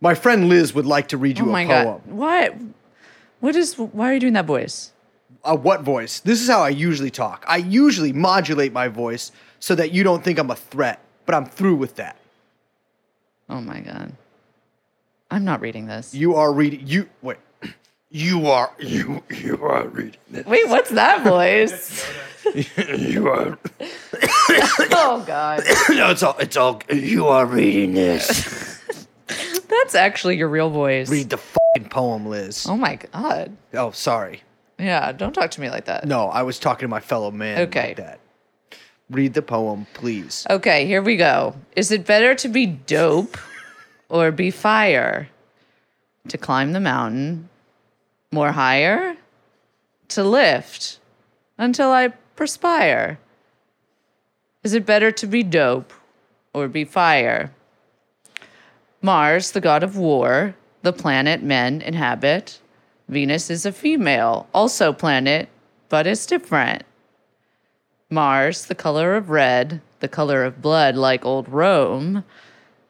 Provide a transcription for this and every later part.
My friend Liz would like to read you Oh a my poem. god. What? What is? Why are you doing that voice? A what voice? This is how I usually talk. I usually modulate my voice so that you don't think I'm a threat, but I'm through with that. Oh my god. I'm not reading this. You are reading. You wait. You are you. You are reading. This. Wait, what's that voice? You are. oh god. no, it's all. It's all. You are reading this. That's actually your real voice. Read the fucking poem, Liz. Oh my god. Oh, sorry. Yeah, don't talk to me like that. No, I was talking to my fellow man. Okay. Like that. Read the poem, please. Okay, here we go. Is it better to be dope or be fire? To climb the mountain more higher? To lift until I perspire? Is it better to be dope or be fire? Mars, the god of war, the planet men inhabit. Venus is a female, also planet, but it's different. Mars, the color of red, the color of blood like old Rome.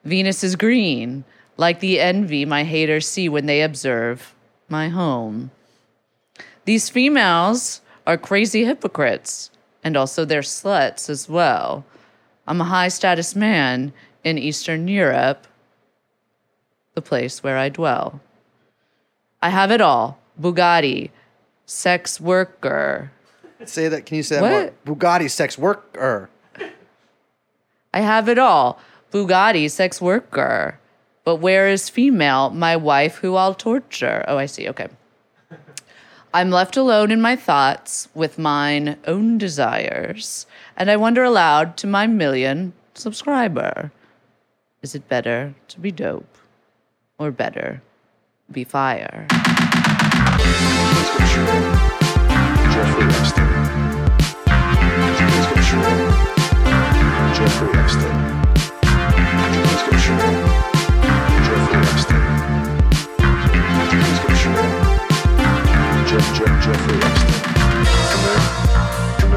Venus is green, like the envy my haters see when they observe my home. These females are crazy hypocrites, and also they're sluts as well. I'm a high status man in Eastern Europe, the place where I dwell. I have it all Bugatti, sex worker, Say that. Can you say that What? more? Bugatti sex worker. I have it all. Bugatti, sex worker. But where is female, my wife who I'll torture? Oh, I see. Okay. I'm left alone in my thoughts with mine own desires, and I wonder aloud to my million subscriber Is it better to be dope or better be fire? Jeffrey Epstein. Jeffrey Epstein. Jeffrey Epstein. Jeff, Jeff, Jeffrey Epstein. Come.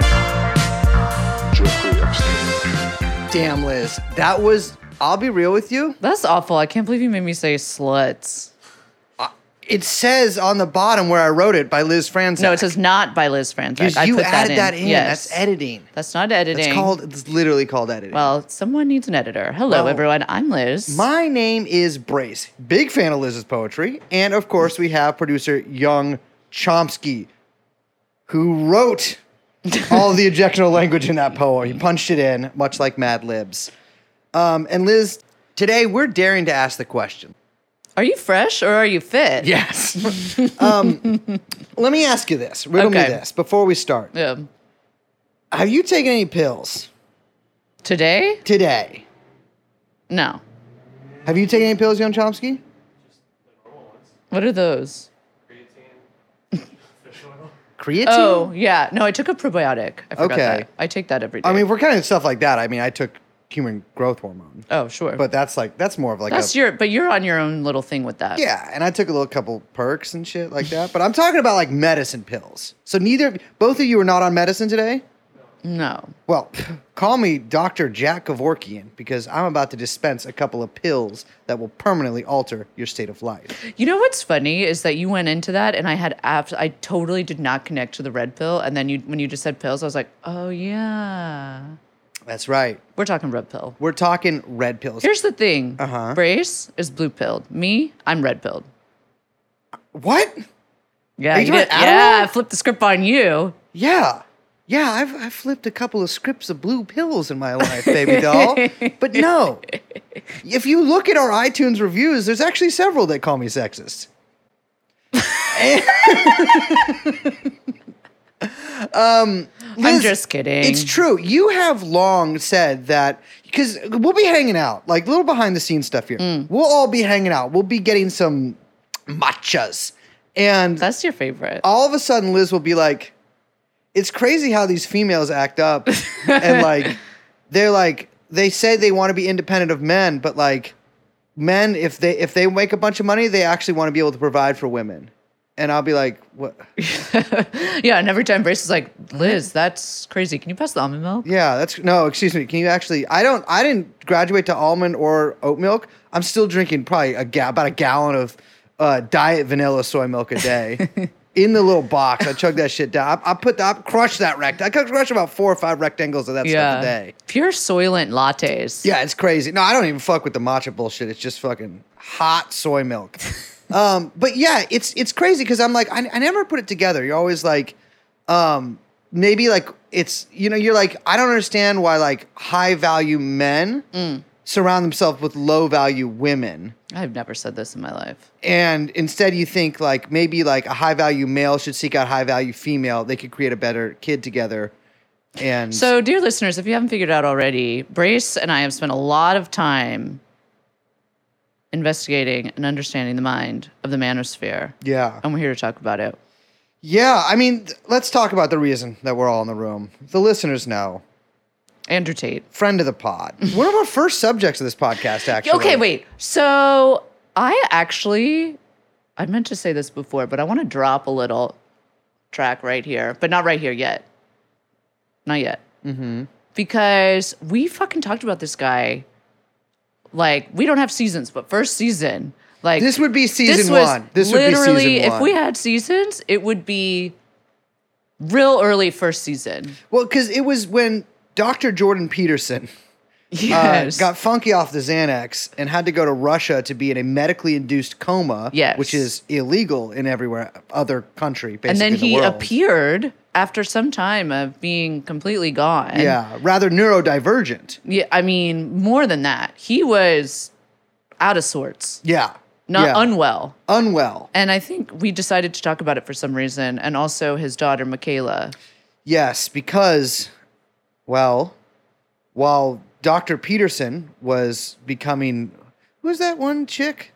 Come. Jeffrey Epstein. Damn, Liz. That was. I'll be real with you. That's awful. I can't believe you made me say sluts. Uh, it says on the bottom where I wrote it by Liz Franczak. No, it says not by Liz Franczak. I you put added that in. Yes. That's editing. That's not editing. It's called. It's literally called editing. Well, someone needs an editor. Hello, Well, everyone. I'm Liz. My name is Brace. Big fan of Liz's poetry. And of course, we have producer Young Chomsky, who wrote all the ejectional language in that poem. He punched it in, much like Mad Libs. Um, and Liz, today we're daring to ask the question. are you fresh or are you fit? Yes. um, let me ask you this. Riddle me Okay. this before we start. Yeah. Have you taken any pills Today? today? No. Have you taken any pills, Young Chomsky? What are those? Creatine? Oh, yeah. No, I took a probiotic. I forgot Okay. that. I take that every day. I mean, we're kind of stuff like that. I mean, I took human growth hormone, oh, sure. but that's like that's more of like that's a your, but you're on your own little thing with that. yeah. And I took a little couple perks and shit like that. But I'm talking about like medicine pills. So neither both of you are not on medicine today. No. Well, call me Dr. Jack Kevorkian because I'm about to dispense a couple of pills that will permanently alter your state of life. You know what's funny is that you went into that and I had abs- I totally did not connect to the red pill. And then you, when you just said pills, I was like, oh, yeah. That's right. We're talking red pill. We're talking red pills. Here's the thing Uh-huh. Brace is blue pilled. Me, I'm red pilled. what? Yeah, Are you you did, yeah, I flipped the script on you. Yeah. Yeah, I've, I've flipped a couple of scripts of blue pills in my life, baby doll. but no. If you look at our iTunes reviews, there's actually several that call me sexist. um, I'm just kidding. It's true. You have long said that because we'll be hanging out, like little behind the scenes stuff here. Mm. We'll all be hanging out. We'll be getting some matchas. And That's your favorite. all of a sudden Liz will be like, it's crazy how these females act up and like they're like they say they want to be independent of men, but like men if they if they make a bunch of money, they actually want to be able to provide for women. And I'll be like, "What? Yeah, and every time Brace is like, Liz, that's crazy. Can you pass the almond milk? Yeah, that's no. Excuse me. Can you actually? I don't. I didn't graduate to almond or oat milk. I'm still drinking probably a ga- about a gallon of uh, diet vanilla soy milk a day." In the little box, I chug that shit down. I, I put, I crush that rect. I could crush about four or five rectangles of that stuff a day. Pure Soylent lattes. Yeah, it's crazy. No, I don't even fuck with the matcha bullshit. It's just fucking hot soy milk. um, but yeah, it's it's crazy because I'm like, I, I never put it together. You're always like, um, maybe like it's you know, you're like, I don't understand why like high value men surround themselves with low value women. I've never said this in my life. And instead, you think like maybe like a high value male should seek out high value female. They could create a better kid together. And So, dear listeners, if you haven't figured out already, Brace and I have spent a lot of time investigating and understanding the mind of the manosphere. yeah, And we're here to talk about it. yeah. I mean, let's talk about the reason that we're all in the room. The listeners know. Andrew Tate. friend of the pod. One of our first subjects of this podcast, actually. Okay, wait. So, I actually, I meant to say this before, but I want to drop a little track right here, but not right here yet. Not yet. Mm-hmm. Because we fucking talked about this guy. Like, we don't have seasons, but first season, like This would be season this one. This would be literally, season if we had seasons, it would be real early first season. Well, because it was when Dr. Jordan Peterson uh, got funky off the Xanax and had to go to Russia to be in a medically induced coma, Yes. which is illegal in everywhere other country, basically. and then the he world. appeared after some time of being completely gone. Yeah, rather neurodivergent. Yeah, I mean, more than that, he was out of sorts, Yeah. not yeah. unwell. unwell. And I think we decided to talk about it for some reason, and also his daughter Mikhaila. Yes, because, well, while Dr. Peterson was becoming, who was that one chick?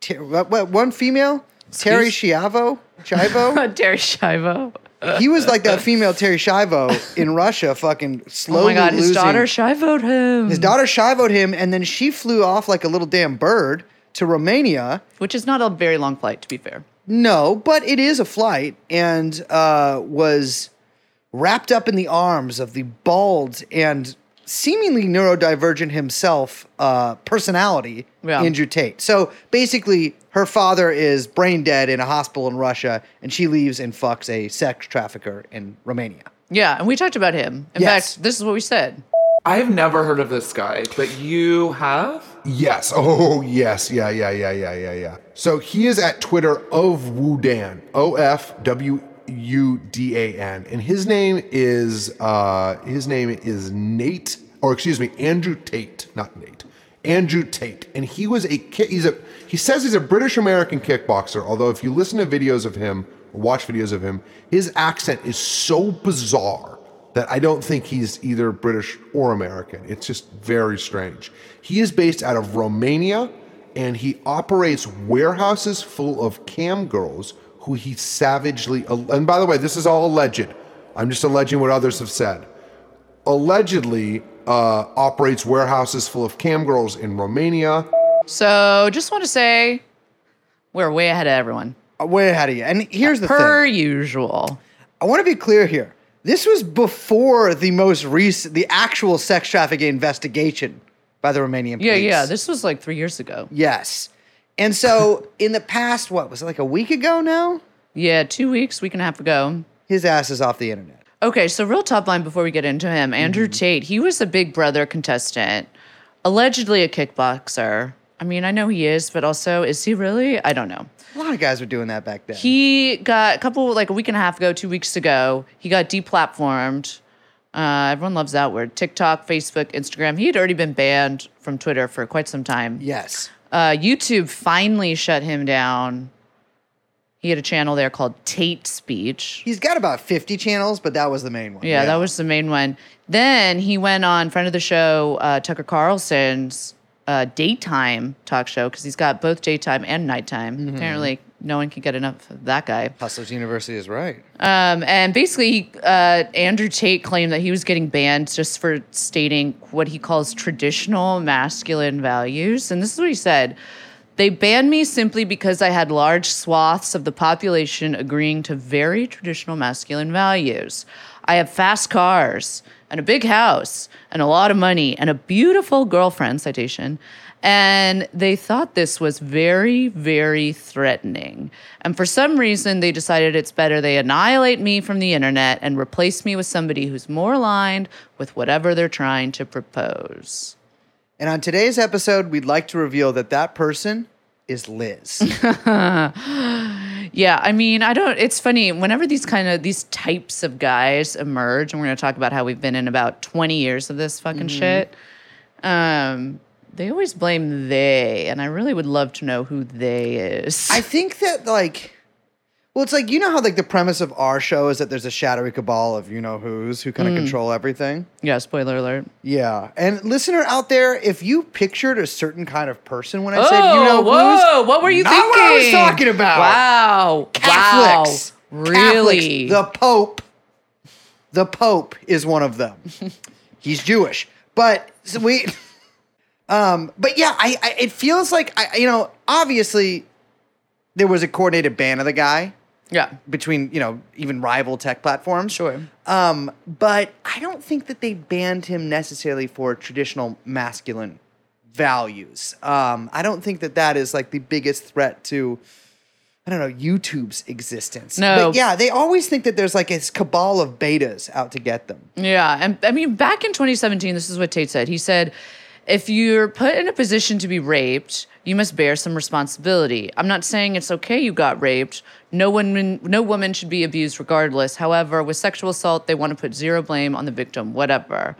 Ter- what, what, one female? Terry Excuse- Schiavo? Chivo? Terry Shivo. He was like that female Terry Schiavo in Russia, fucking slowly Oh my God, his losing- daughter Shivoed him. His daughter Shivoed him, and then she flew off like a little damn bird to Romania. which is not a very long flight, to be fair. No, but it is a flight, and uh, was wrapped up in the arms of the bald and seemingly neurodivergent himself uh, personality, Yeah. Andrew Tate. So basically, her father is brain dead in a hospital in Russia, and she leaves and fucks a sex trafficker in Romania. Yeah, and we talked about him. In Yes. fact, this is what we said. I've never heard of this guy, but you have? Yes. Oh, yes. Yeah, yeah, yeah, yeah, yeah, yeah. So he is at Twitter of Wudan. O F W U D A N. And his name is uh his name is Nate, or excuse me, Andrew Tate, not Nate. Andrew Tate. And he was a he's a he says he's a British American kickboxer, although if you listen to videos of him, or watch videos of him, his accent is so bizarre that I don't think he's either British or American. It's just very strange. He is based out of Romania and he operates warehouses full of cam girls who he savagely and by the way, this is all alleged. I'm just alleging what others have said. Allegedly uh, operates warehouses full of cam girls in Romania. So just want to say we're way ahead of everyone. Uh, Way ahead of you. And here's the thing. Per thing. usual. I want to be clear here. This was before the most recent, the actual sex trafficking investigation by the Romanian police. Yeah, yeah. This was like three years ago. Yes. And so in the past, what was it like a week ago now? Yeah, two weeks, week and a half ago. His ass is off the internet. Okay, so real top line before we get into him, Andrew Tate, he was a Big Brother contestant, allegedly a kickboxer. I mean, I know he is, but also, is he really? I don't know. A lot of guys were doing that back then. He got a couple, like a week and a half ago, two weeks ago, he got deplatformed. Uh, everyone loves that word. TikTok, Facebook, Instagram. He had already been banned from Twitter for quite some time. yes. Uh, YouTube finally shut him down. He had a channel there called Tate Speech. He's got about 50 channels, but that was the main one. Yeah, that was the main one. Then he went on friend of the show, uh, Tucker Carlson's uh, daytime talk show because he's got both daytime and nighttime. Mm-hmm. Apparently, no one can get enough of that guy. Hustlers University is right. Um, and basically, uh, Andrew Tate claimed that he was getting banned just for stating what he calls traditional masculine values. And this is what he said They banned me simply because I had large swaths of the population agreeing to very traditional masculine values. I have fast cars and a big house and a lot of money and a beautiful girlfriend, citation. And they thought this was very, very threatening. And for some reason, they decided it's better they annihilate me from the internet and replace me with somebody who's more aligned with whatever they're trying to propose. And on today's episode, we'd like to reveal that that person is Liz. Yeah, I mean, I don't. It's funny whenever these kind of these types of guys emerge, and we're going to talk about how we've been in about twenty years of this fucking shit. Um, they always blame they, and I really would love to know who they is. I think that like, well, it's like you know how like the premise of our show is that there's a shadowy cabal of you know who's who kind of mm. control everything. yeah, spoiler alert. Yeah, and listener out there, if you pictured a certain kind of person when I said you know Oh, whoa! who's, what were you not thinking? what I was talking about. Wow! Catholics, Wow! Really? Catholics. the Pope, the Pope is one of them. He's Jewish, but we, um, but yeah, I, I it feels like I, you know, obviously there was a coordinated ban of the guy yeah. between you know even rival tech platforms. Sure. Um, but I don't think that they banned him necessarily for traditional masculine values. Um, I don't think that that is like the biggest threat to, I don't know, YouTube's existence. No. But yeah, they always think that there's like this cabal of betas out to get them. Yeah, and I mean, back in 2017, this is what Tate said. He said, "If you're put in a position to be raped, you must bear some responsibility. I'm not saying it's okay you got raped. No woman, no woman should be abused regardless. However, with sexual assault, they want to put zero blame on the victim. Whatever."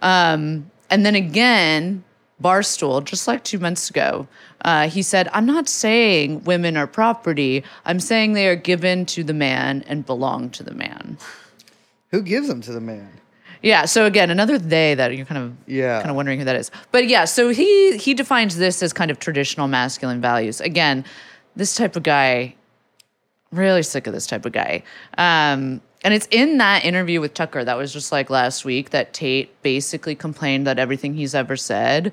Um, and then again, Barstool, just like two months ago, uh, he said, I'm not saying women are property. I'm saying they are given to the man and belong to the man. Who gives them to the man? Yeah. So again, another they that you're kind of Yeah. kind of wondering who that is. But yeah, so he he defines this as kind of traditional masculine values. Again, this type of guy, really sick of this type of guy. Um, and it's in that interview with Tucker that was just like last week that Tate basically complained that everything he's ever said,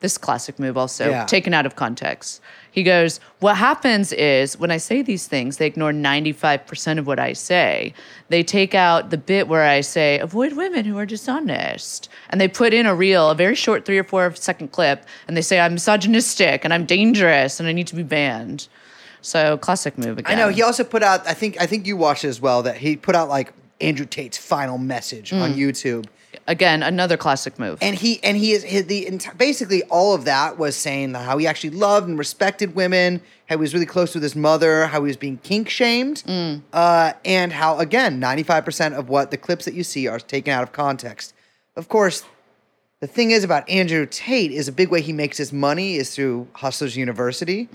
this classic move also, Yeah. taken out of context. He goes, What happens is when I say these things, they ignore 95% of what I say. They take out the bit where I say, Avoid women who are dishonest. And they put in a reel, a very short three or four second clip, and they say, I'm misogynistic and I'm dangerous and I need to be banned. So, classic move again. I know he also put out. I think I think you watched it as well. That he put out like Andrew Tate's final message on mm. YouTube. Again, another classic move. and he and he is he, the enti- basically all of that was saying that how he actually loved and respected women, how he was really close with his mother, how he was being kink shamed, uh, and how again ninety five percent of what the clips that you see are taken out of context. Of course, the thing is about Andrew Tate is a big way he makes his money is through Hustlers University,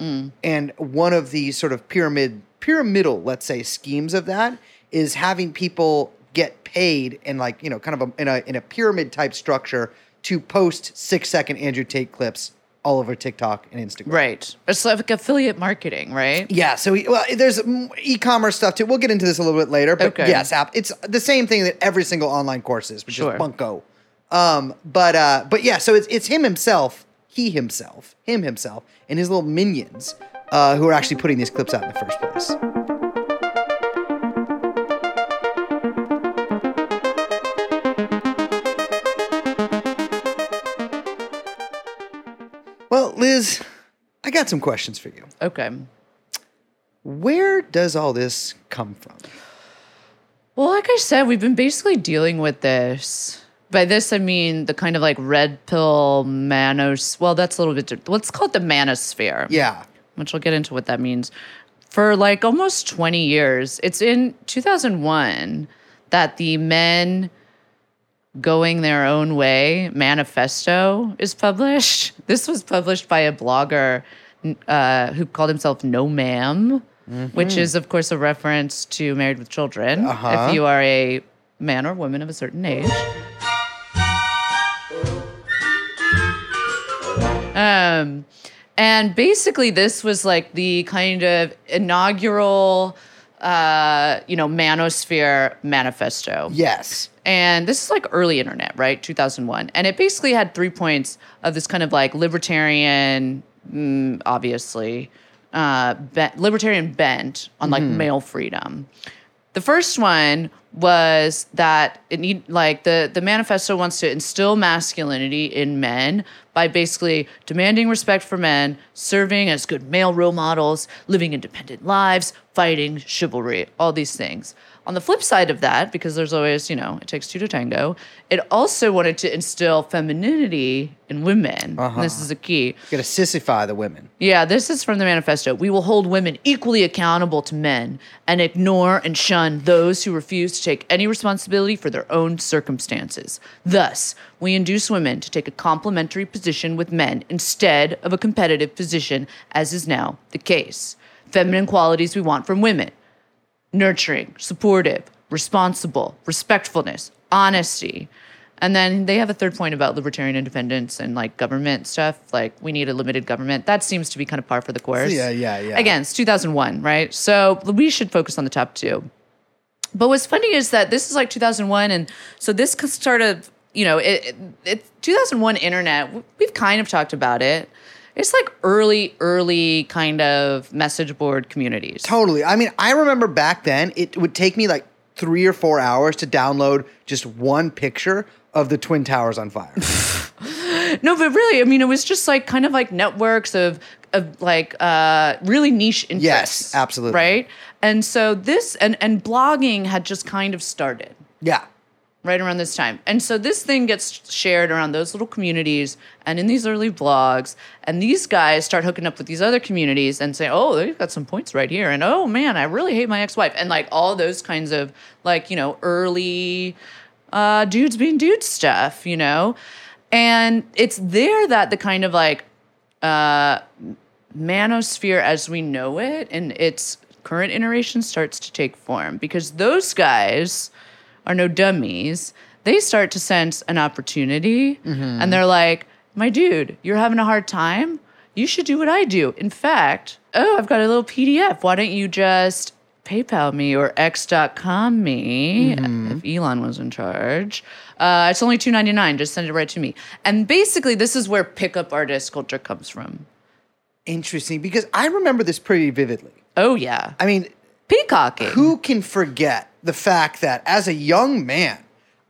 and one of the sort of pyramid pyramidal, let's say, schemes of that is having people get paid in like you know kind of a, in a in a pyramid type structure to post six second Andrew Tate clips all over TikTok and Instagram. right. It's like affiliate marketing, right? Yeah, so well, there's mm, e-commerce stuff too. We'll get into this a little bit later, but Okay. yes, app. It's the same thing that every single online course is, which Sure. is bunko. Um, but uh, but yeah, so it's it's him himself, he himself, him himself, and his little minions uh, who are actually putting these clips out in the first place. Liz, I got some questions for you. Okay. Where does all this come from? Well, like I said, we've been basically dealing with this. By this, I mean the kind of like red pill manos. Well, that's a little bit. Let's call it the manosphere. Yeah. Which we'll get into what that means. For like almost 20 years, it's in 2001 that the men going their own way manifesto is published. This was published by a blogger uh, who called himself No Ma'am, which is, of course, a reference to Married with Children. Uh-huh. If you are a man or woman of a certain age. Um, and basically, this was like the kind of inaugural, uh, you know, manosphere manifesto. Yes. And this is like early internet, right? 2001. And it basically had three points of this kind of like libertarian mm, obviously, uh, bent, libertarian bent on like male freedom. The first one was that it need like the the manifesto wants to instill masculinity in men by basically demanding respect for men, serving as good male role models, living independent lives, fighting chivalry, all these things. On the flip side of that, because there's always, you know, it takes two to tango, it also wanted to instill femininity in women. And uh-huh. this is a key. Gonna sissify the women. Yeah, this is from the manifesto. We will hold women equally accountable to men and ignore and shun those who refuse to take any responsibility for their own circumstances. Thus, we induce women to take a complementary position with men instead of a competitive position, as is now the case. Feminine qualities we want from women nurturing, supportive, responsible, respectfulness, honesty. And then they have a third point about libertarian independence and like government stuff. Like we need a limited government. That seems to be kind of par for the course. Yeah, yeah, yeah. Again, it's 2001, right? So we should focus on the top two. But what's funny is that this is like 2001, and so this sort of, you know, it, it, it 2001 internet. We've kind of talked about it. It's like early, early kind of message board communities. Totally. I mean, I remember back then it would take me like three or four hours to download just one picture of the Twin Towers on fire. No, but really, I mean, it was just like kind of like networks of of like uh, really niche interests. Yes, absolutely. Right, and so this and and blogging had just kind of started yeah. Right around this time, and so this thing gets shared around those little communities and in these early blogs, and these guys start hooking up with these other communities and say, "Oh, they've got some points right here," and "Oh man, I really hate my ex-wife," and like all those kinds of like you know early uh, dudes being dudes stuff, you know? And it's there that the kind of like uh, manosphere as we know it in its current iteration starts to take form. Because those guys are no dummies. They start to sense an opportunity and they're like, my dude, you're having a hard time. You should do what I do. In fact, oh, I've got a little PDF. Why don't you just PayPal me or X.com me if Elon was in charge? Uh, it's only two ninety nine. Just send it right to me. And basically, this is where pickup artist culture comes from. Interesting because I remember this pretty vividly. Oh yeah, I mean, peacocking. who can forget the fact that as a young man,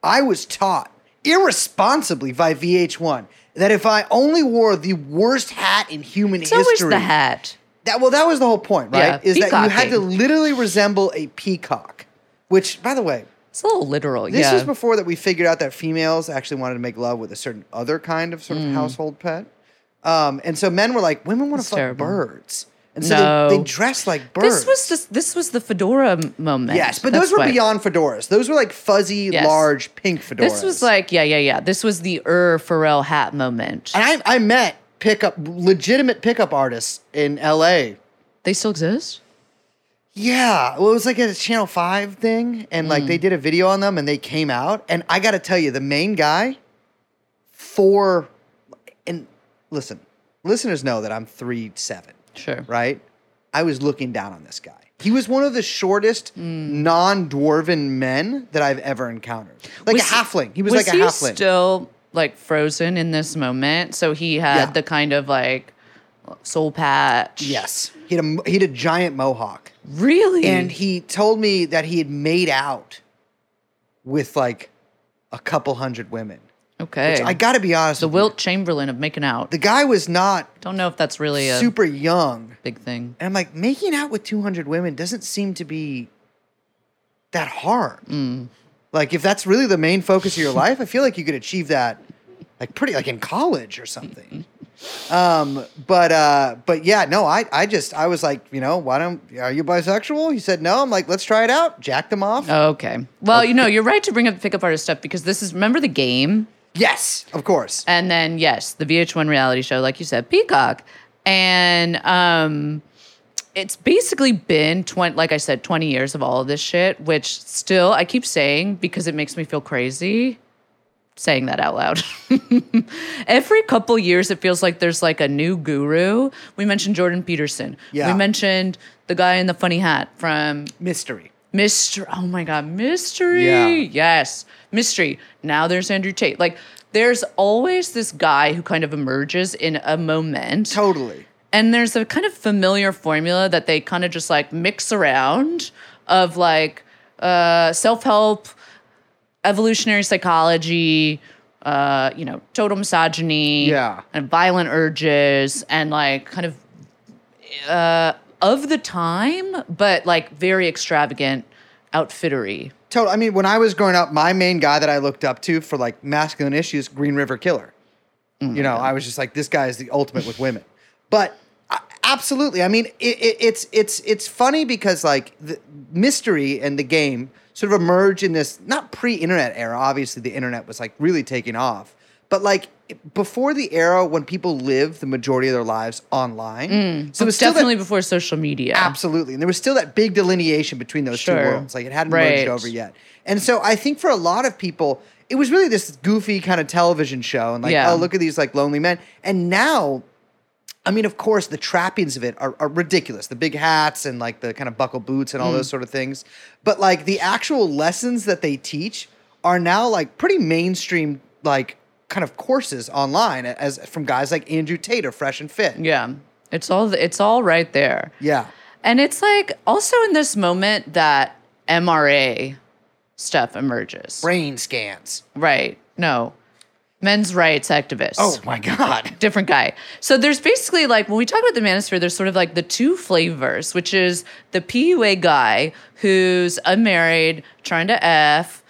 I was taught irresponsibly by VH1 that if I only wore the worst hat in human It's history, always the hat. That well, that was the whole point, right? Yeah, Is that you had to literally resemble a peacock. Which, by the way, It's a little literal. this yeah. was before that we figured out that females actually wanted to make love with a certain other kind of sort Mm. of household pet. Um, and so men were like, women want to fuck terrible. birds, and so No. they, they dress like birds. This was just this was the fedora moment. yes, but That's those were why. beyond fedoras. Those were like fuzzy, Yes. large pink fedoras. This was like yeah yeah yeah. This was the Ur Pharrell hat moment. and I, I met pickup legitimate pickup artists in L.A. They still exist. Yeah, well, it was like a Channel Five thing, and like Mm. they did a video on them, and they came out, and I got to tell you, the main guy, for, and listen, listeners know that I'm three seven, Sure. right? I was looking down on this guy. He was one of the shortest Mm. non-dwarven men that I've ever encountered, like Was a halfling. He was, like a he halfling. Still like frozen in this moment, so he had Yeah. the kind of like soul patch. yes, he had a he had a giant mohawk. really. and he told me that he had made out with like a couple hundred women. Okay, Which I got to be honest. the with Wilt Chamberlain of making out. the guy was not Don't know if that's really a super young, big thing. and I'm like making out with 200 women doesn't seem to be that hard. Mm. Like if that's really the main focus of your life, I feel like you could achieve that like pretty like in college or something. Um, but uh, but yeah, no, I I just I was like, you know, why don't are you bisexual? He said no. I'm like, let's try it out. Jack them off. Okay. Well, you know, you're right to bring up the pickup artist stuff because this is remember the game, Yes, of course. and then yes, the VH1 reality show, like you said, Peacock, and um, it's basically been 20 like i said 20 years of all of this shit which still i keep saying because it makes me feel crazy saying that out loud every couple years it feels like there's like a new guru we mentioned jordan peterson Yeah. we mentioned the guy in the funny hat from Mystery. Mystery. Oh my God, mystery. Yeah. Yes, mystery. Now there's Andrew Tate. Like, there's always this guy who kind of emerges in a moment. Totally. And there's a kind of familiar formula that they kind of just like mix around of like uh, self help, evolutionary psychology, uh, you know, total misogyny, Yeah. and violent urges, and like kind of uh, of the time, but like very extravagant outfittery. Total. I mean, when I was growing up, my main guy that I looked up to for like masculine issues, Green River Killer. you know, I was just like, this guy is the ultimate with women. But uh, absolutely, I mean, it, it, it's it's it's funny because like the mystery and the game sort of emerged in this not pre-internet era. Obviously, the internet was like really taking off, but like before the era when people lived the majority of their lives online. so it was still that- Definitely before social media. Absolutely. And there was still that big delineation between those two worlds. Like it hadn't merged over yet. And so I think for a lot of people, it was really this goofy kind of television show and like, Yeah. oh, look at these like lonely men. And now, I mean, of course, the trappings of it are, are ridiculous. The big hats and like the kind of buckle boots and all Mm. those sort of things. But like the actual lessons that they teach are now like pretty mainstream, like kind of courses online as from guys like Andrew Tate or Fresh and Fit. Yeah. It's all it's all right there. Yeah. And it's like also in this moment that MRA stuff emerges. Brain scans. Right. No. Men's rights activists. Oh my God. different guy. So there's basically like when we talk about the manosphere, there's sort of like the two flavors, which is the PUA guy who's unmarried, trying to F,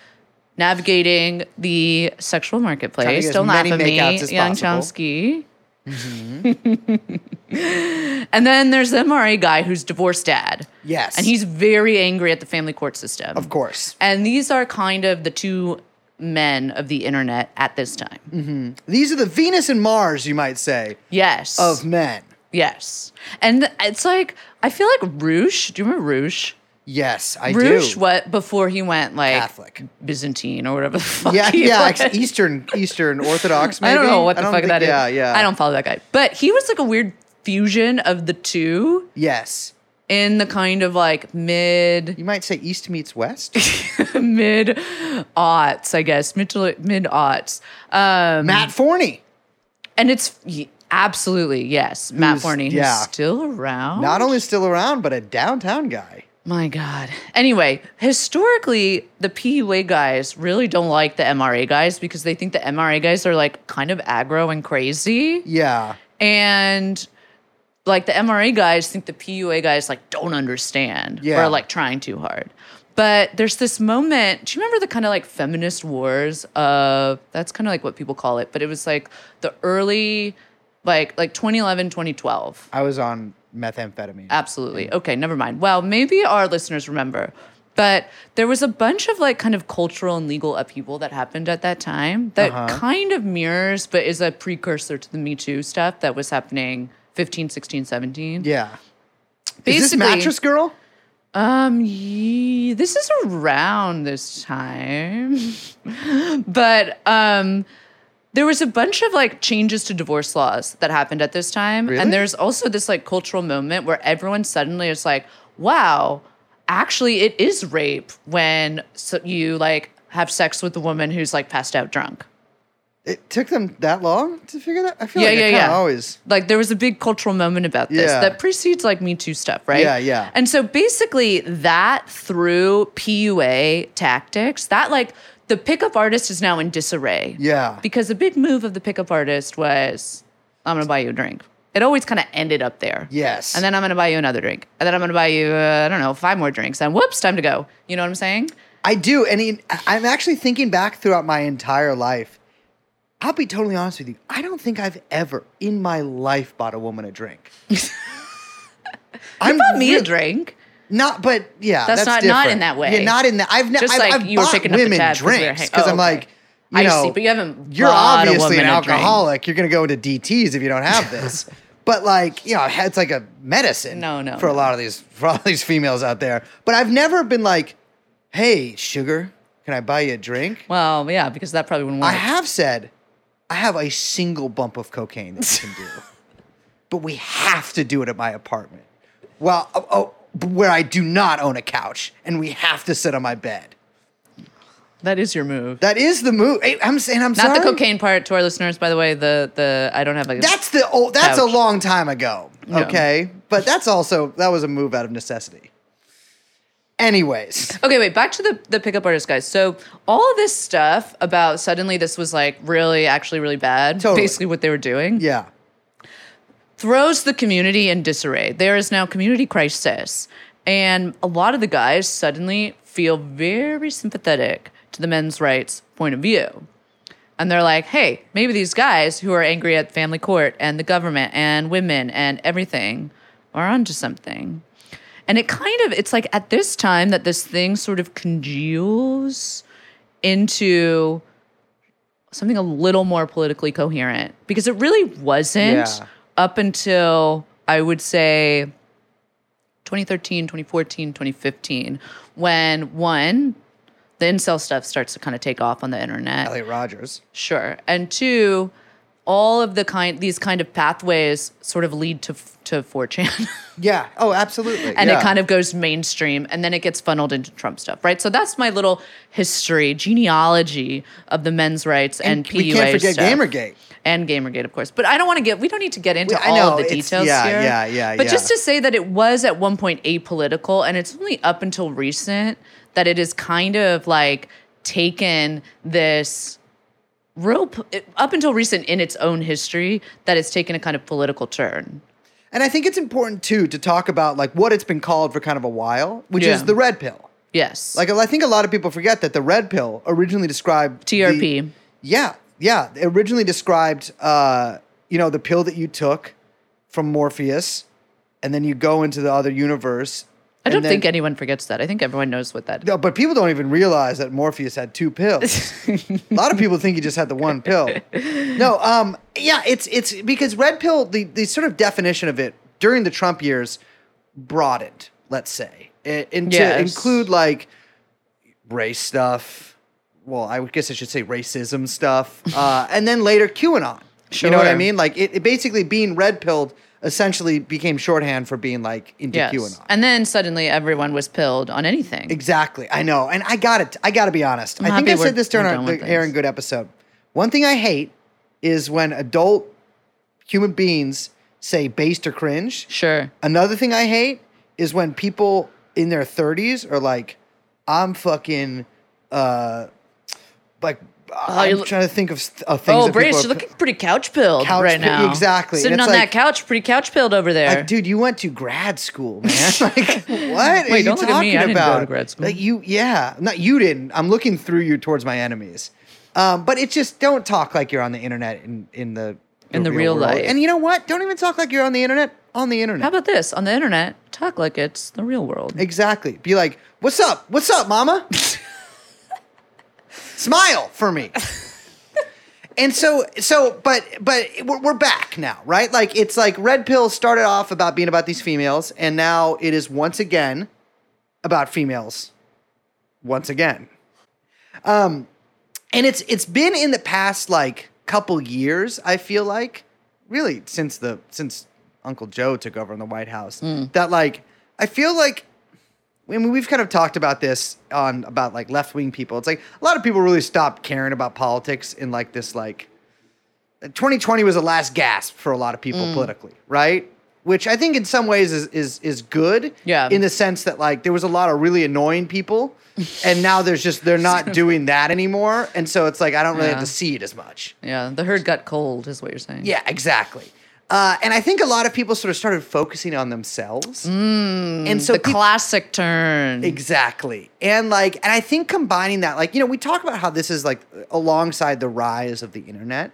navigating the sexual marketplace. Don't laugh at me, young. Chomsky. Mm-hmm. and then there's the MRA guy who's divorced dad. Yes. And he's very angry at the family court system. Of course. And these are kind of the two men of the internet at this time. Mm-hmm. These are the Venus and Mars, you might say, Yes. of men. Yes. And it's like, I feel like Roosh. Do you remember Roosh? Yes, I Roosh, do. what, before he went like Catholic. Byzantine or whatever the fuck. Yeah, he yeah, was. Eastern Eastern Orthodox. Maybe? I don't know what the fuck think- that is. Yeah, yeah. I don't follow that guy. But he was like a weird fusion of the two Yes, in the kind of like mid you might say East meets West. mid aughts, I guess, mid mid aughts. Um, Matt Forney, and it's absolutely yes, Matt Who's- Forney, yeah. still around. not only still around, but a downtown guy. My God. Anyway, historically, the PUA guys really don't like the MRA guys because they think the MRA guys are like kind of aggro and crazy. Yeah, And like the MRA guys think the PUA guys like don't understand Yeah. or like trying too hard. But there's this moment. Do you remember the kind of like feminist wars of that's kind of like what people call it, but it was like the early like like 2011, 2012. I was on methamphetamine. Absolutely. Okay, never mind. Well, maybe our listeners remember, but there was a bunch of like kind of cultural and legal upheaval that happened at that time that Uh-huh. kind of mirrors, but is a precursor to the Me Too stuff that was happening 15, 16, 17. yeah. Is this Basically- mattress girl? Um, ye- this is around this time, but um, there was a bunch of like changes to divorce laws that happened at this time, Really? and there's also this like cultural moment where everyone suddenly is like, "Wow, actually, it is rape when so you like have sex with a woman who's like passed out drunk." It took them that long to figure that. I feel Yeah, like yeah, yeah. always. Like there was a big cultural moment about this Yeah. that precedes like Me Too stuff, right? Yeah, yeah. And so basically that through PUA tactics, that like the pickup artist is now in disarray. Yeah. Because a big move of the pickup artist was, I'm gonna buy you a drink. It always kind of ended up there. Yes. And then I'm gonna buy you another drink. And then I'm gonna buy you, uh, I don't know, five more drinks. And whoops, time to go. You know what I'm saying? I do, and in, I'm actually thinking back throughout my entire life. I'll be totally honest with you. I don't think I've ever in my life bought a woman a drink. I'm Bought me a drink. Not, but yeah, That's that's, not- not in that way. Yeah, not in that. I've never. Just I've, like I've you were picking up the women 'cause we drinks because oh, I'm okay. like, you I know, see, but you haven't You're obviously an alcoholic. You're gonna go into DTS if you don't have this. but like, you know, it's like a medicine. No, no, For a lot of these, for all these females out there. But I've never been like, hey, sugar, can I buy you a drink? Well, yeah, because that probably wouldn't work. I have said, I have a single bump of cocaine that you can do, but we have to do it at my apartment. Well, oh, oh, where I do not own a couch, and we have to sit on my bed. That is your move. That is the move. Hey, I'm saying I'm Not sorry. the cocaine part to our listeners, by the way. The the I don't have like That's the old. That's a long time ago. Okay, but that's also that was a move out of necessity. Anyways, Okay, wait, back to the, the pickup artist guys. So all of this stuff about suddenly this was like really, actually really bad, Totally. basically what they were doing, yeah, throws the community in disarray. There is now community crisis. And a lot of the guys suddenly feel very sympathetic to the men's rights point of view. And they're like, hey, maybe these guys who are angry at family court and the government and women and everything are onto something. And it kind of, it's like at this time that this thing sort of congeals into something a little more politically coherent because it really wasn't Yeah. Up until I would say 2013, 2014, 2015, when one, the incel stuff starts to kind of take off on the internet. Elliot Rogers. Sure. And two, all of the kind these kind of pathways sort of lead to to 4chan. Yeah. Oh, absolutely. and yeah. it kind of goes mainstream and then it gets funneled into Trump stuff, right? So that's my little history, genealogy of the men's rights and, PUA we can't forget stuff. Gamergate. And Gamergate, of course. But I don't want to get, we don't need to get into We- I all know, of the details yeah, here. yeah, yeah, yeah. But yeah. just to say that it was at one point apolitical and it's only up until recent that it is kind of like taken this real, up until recent in its own history, that it's taken a kind of political turn. And I think it's important too to talk about like what it's been called for kind of a while, which Yeah. is the red pill. Yes. Like I think a lot of people forget that the red pill originally described the- TRP. yeah, yeah, it originally described uh, you know the pill that you took from Morpheus, and then you go into the other universe. I and don't then- think anyone forgets that. I think everyone knows what that No, but people don't even realize that Morpheus had two pills. a lot of people think he just had the one pill. No, um, yeah, it's it's because red pill, the the sort of definition of it during the Trump years broadened, let's say, into Yes. include like race stuff. Well, I would guess I should say racism stuff, uh, and then later QAnon. You know what I mean? Like it, it basically being red pilled essentially became shorthand for being like into Yes. QAnon. And then suddenly everyone was pilled on anything. Exactly. I know. And I got it. I got to be honest. I'm I think I said this during our, the Aaron. Good episode. One thing I hate is when adult human beings say based or cringe. Sure. Another thing I hate is when people in their 30s are like, I'm fucking, uh, like, I'm you look- trying to think of, of things. Oh, Brace, you're looking pretty couch pilled right now. exactly. Sitting it's on like- that couch, pretty couch pilled over there. Like, dude, you went to grad school, man. like, what are Wait, you at me. talking I didn't go about? to grad school. Like you, yeah, not you didn't. I'm looking through you towards my enemies. Um, but it's just don't talk like you're on the internet in in the In the real world. life. And you know what? Don't even talk like you're on the internet on the internet. How about this? On the internet, talk like it's the real world. exactly. Be like, "What's up? What's up, mama?" Smile for me. And so, so, but, but we're, we're back now, right? Like it's like Red Pill started off about being about these females, and now it is once again about females. Once again, um, and it's it's been in the past like couple years. I feel like, really, since the since Uncle Joe took over in the White House, that like I feel like I mean, we've kind of talked about this on about like left wing people. It's like a lot of people really stopped caring about politics in like this like 2020 was the last gasp for a lot of people mm. politically, right? Which I think in some ways is is is good. Yeah. In the sense that like there was a lot of really annoying people, and now there's just they're not doing that anymore, and so it's like I don't really have to see it as much. Yeah, the herd got cold, is what you're saying. Yeah, exactly. Uh, and I think a lot of people sort of started focusing on themselves, and so the classic turn. Exactly. And like, and I think combining that, like, you know, we talk about how this is like alongside the rise of the internet.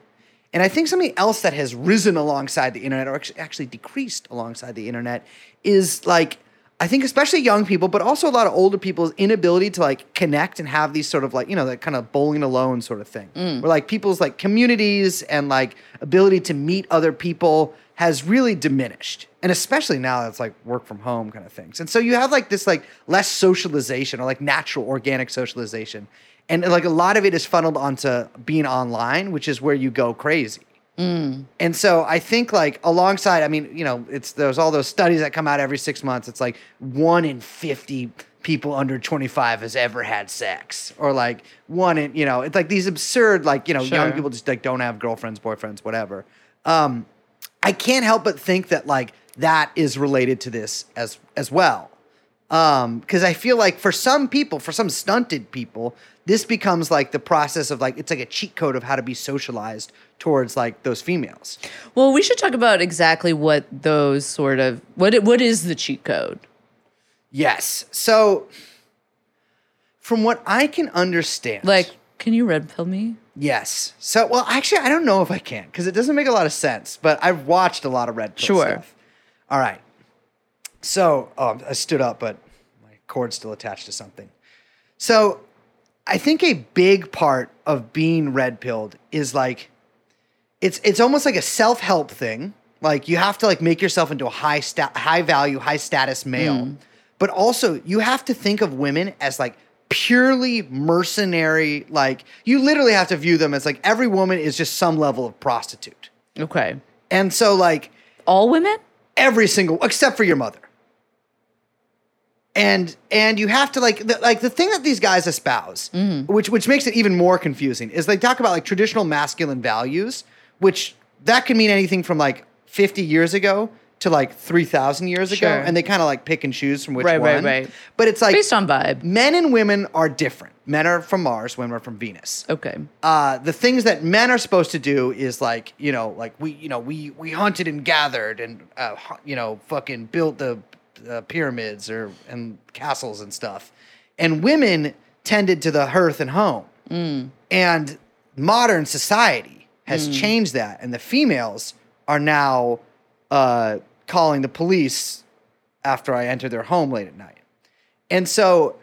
And I think something else that has risen alongside the internet or actually decreased alongside the internet is like, I think especially young people, but also a lot of older people's inability to like connect and have these sort of like, you know, that kind of bowling alone sort of thing. Mm. Where like people's like communities and like ability to meet other people has really diminished. And especially now that it's like work from home kind of things. And so you have like this like less socialization or like natural organic socialization. And like a lot of it is funneled onto being online, which is where you go crazy. And so I think like alongside, I mean, you know, it's there's all those studies that come out every six months. It's like one in fifty people under 25 has ever had sex or like one in you know it's like these absurd like you know young people just like don't have girlfriends boyfriends whatever um i can't help but think that like that is related to this as as well. Um, because I feel like for some people, for some stunted people, this becomes like the process of like it's like a cheat code of how to be socialized towards like those females. Well, we should talk about exactly what those sort of what it- what is the cheat code? Yes. So from what I can understand, Like, can you red pill me? yes. So well, actually, I don't know if I can because it doesn't make a lot of sense. But I've watched a lot of red pill Sure. stuff. All right. So oh, I stood up, but my cord's still attached to something. So I think a big part of being red pilled is like it's it's almost like a self help thing. Like you have to like make yourself into a high high value, high status male, mm. but also you have to think of women as like purely mercenary. Like you literally have to view them as like every woman is just some level of prostitute, Okay. and so like All women? every single except for your mother and and you have to like the, like the thing that these guys espouse mm. which which makes it even more confusing is they talk about like traditional masculine values which that can mean anything from like 50 years ago to like 3000 years ago Sure. and they kind of like pick and choose from which Right, one right, right. but it's like Based on vibe. men and women are different men are from mars women are from venus Okay. uh, the things that men are supposed to do is like you know like we you know we we hunted and gathered and uh, you know fucking built the uh, pyramids or and castles and stuff and women tended to the hearth and home and modern society has changed that and the females are now uh, calling the police after i enter their home late at night. And so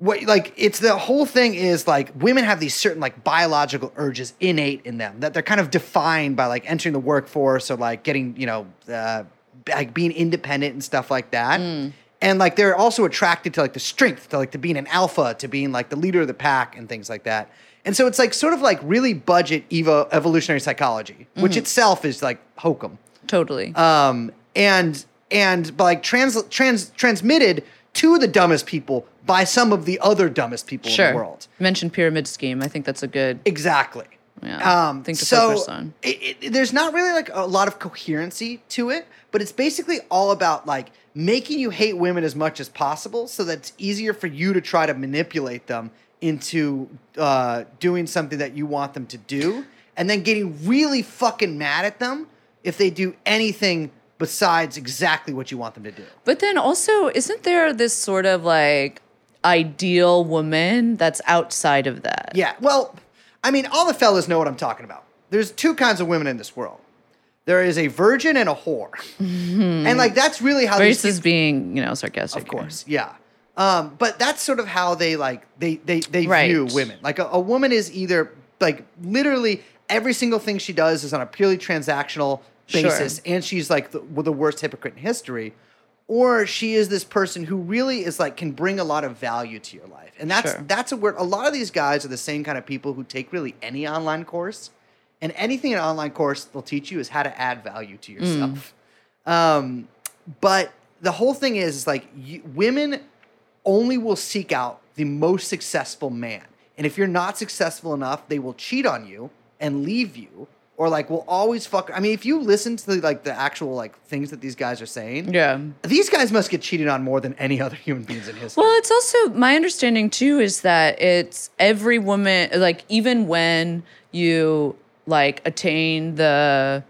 what like it's the whole thing is like women have these certain like biological urges innate in them that they're kind of defined by like entering the workforce or like getting you know uh, like being independent and stuff like that. And like they're also attracted to like the strength to like to being an alpha to being like the leader of the pack and things like that and so it's like sort of like really budget evo evolutionary psychology which itself is like hokum Totally. um, and and but like trans, trans transmitted to the dumbest people by some of the other dumbest people sure. in the world. Mention pyramid scheme. I think that's a good. Exactly. Yeah, Um, thing to so focus on. It, it, there's not really like a lot of coherency to it, but it's basically all about like making you hate women as much as possible, so that it's easier for you to try to manipulate them into uh, doing something that you want them to do, and then getting really fucking mad at them if they do anything besides exactly what you want them to do. But then also, isn't there this sort of like ideal woman that's outside of that? Yeah. Well, I mean, all the fellas know what I'm talking about. There's two kinds of women in this world. There is a virgin and a whore, and like that's really how these Versus being, you know, sarcastic. Of course, yeah. Um, but that's sort of how they like they they they Right. view women. Like a, a woman is either like literally every single thing she does is on a purely transactional Sure. basis, and she's like the, the worst hypocrite in history, or she is this person who really is like can bring a lot of value to your life, and that's Sure. that's a word. A lot of these guys are the same kind of people who take really any online course, and anything an online course they'll teach you is how to add value to yourself. Um, but the whole thing is, is like you, women only will seek out the most successful man. And if you're not successful enough, they will cheat on you and leave you or like will always fuck I mean if you listen to the, like the actual like things that these guys are saying, Yeah. these guys must get cheated on more than any other human beings in history. Well, it's also my understanding too is that it's every woman, like even when you like attain the,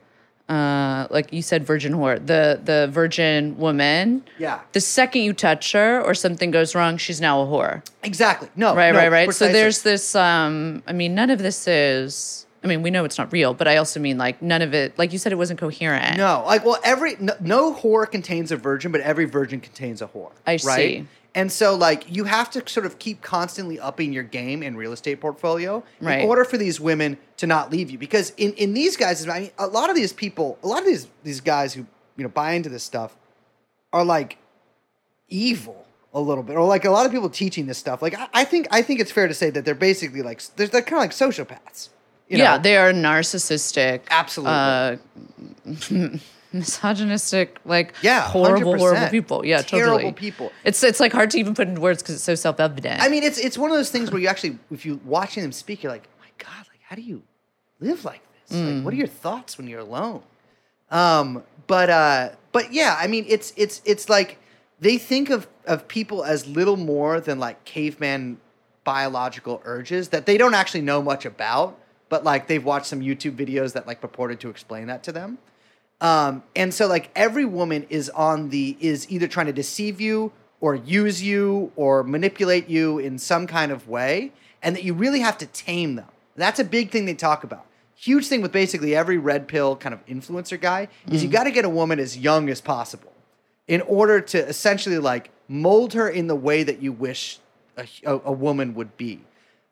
uh, like you said, virgin whore, the the virgin woman. Yeah. The second you touch her or something goes wrong, she's now a whore. exactly. No. Right, no, right, right. precisely. So there's this. Um, I mean, none of this is. I mean, we know it's not real, but I also mean like none of it. Like you said, it wasn't coherent. No, like well, every no, no whore contains a virgin, but every virgin contains a whore. I right? see. And so, like, you have to sort of keep constantly upping your game in real estate portfolio Right. in order for these women to not leave you. Because in in these guys, I mean, a lot of these people, a lot of these these guys who you know buy into this stuff are like evil a little bit, or like a lot of people teaching this stuff. Like, I, I think I think it's fair to say that they're basically like they're, they're kind of like sociopaths. You yeah, they are narcissistic. Absolutely. Uh, misogynistic, like Yeah, horrible, 100%. horrible people. Yeah, Terrible totally. people. It's it's like hard to even put into words because it's so self evident. I mean, it's it's one of those things where you actually, if you're watching them speak, you're like, my God, like how do you live like this? Like, what are your thoughts when you're alone? Um, but uh, but yeah, I mean, it's it's it's like they think of of people as little more than like caveman biological urges that they don't actually know much about, but like they've watched some YouTube videos that like purported to explain that to them. Um, and so like every woman is on the is either trying to deceive you or use you or manipulate you in some kind of way, and that you really have to tame them. That's a big thing they talk about. Huge thing with basically every red pill kind of influencer guy is you got to get a woman as young as possible in order to essentially like mold her in the way that you wish a, a, a woman would be.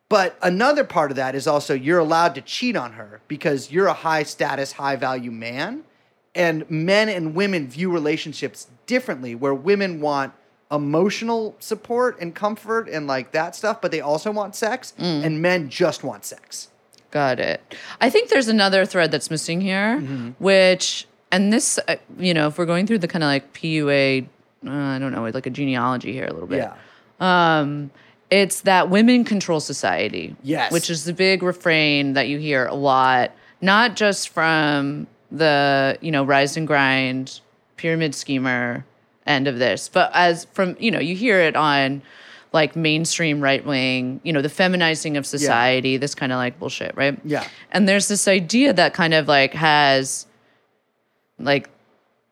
But another part of that is also you're allowed to cheat on her because you're a high status, high value man. And men and women view relationships differently, where women want emotional support and comfort and like that stuff, but they also want sex, and men just want sex. Got it. I think there's another thread that's missing here, which, and this, uh, you know, if we're going through the kind of like PUA, uh, I don't know, like a genealogy here a little bit. Yeah. Um, it's that women control society. Yes. Which is the big refrain that you hear a lot, not just from the, you know, rise and grind pyramid schemer end of this, but as from, you know, you hear it on like mainstream right wing, you know, the feminizing of society, this kind of like bullshit, right? Yeah. And there's this idea that kind of like has like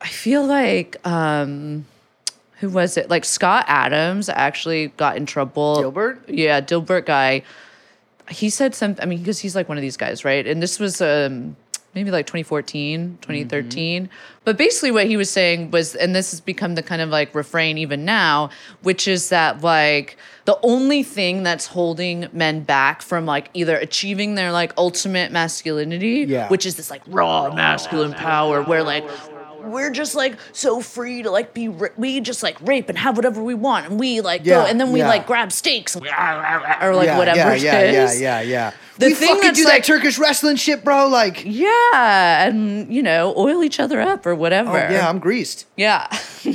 I feel like um who was it? Like Scott Adams actually got in trouble. Dilbert? Yeah, Dilbert guy. He said something, I mean, because he's like one of these guys, right? And this was um maybe like 2014, mm-hmm. 2013. But basically what he was saying was and this has become the kind of like refrain even now, which is that like the only thing that's holding men back from like either achieving their like ultimate masculinity, Yeah. which is this like raw masculine power where like we're just like so free to like be ra- we just like rape and have whatever we want and we like Yeah, go and then we yeah. like grab steaks and or like yeah, whatever yeah, it yeah, yeah, is. yeah, yeah. The we thing fucking do like- that Turkish wrestling shit, bro. Like, Yeah, and you know, oil each other up or whatever. oh, yeah, I'm greased. Yeah.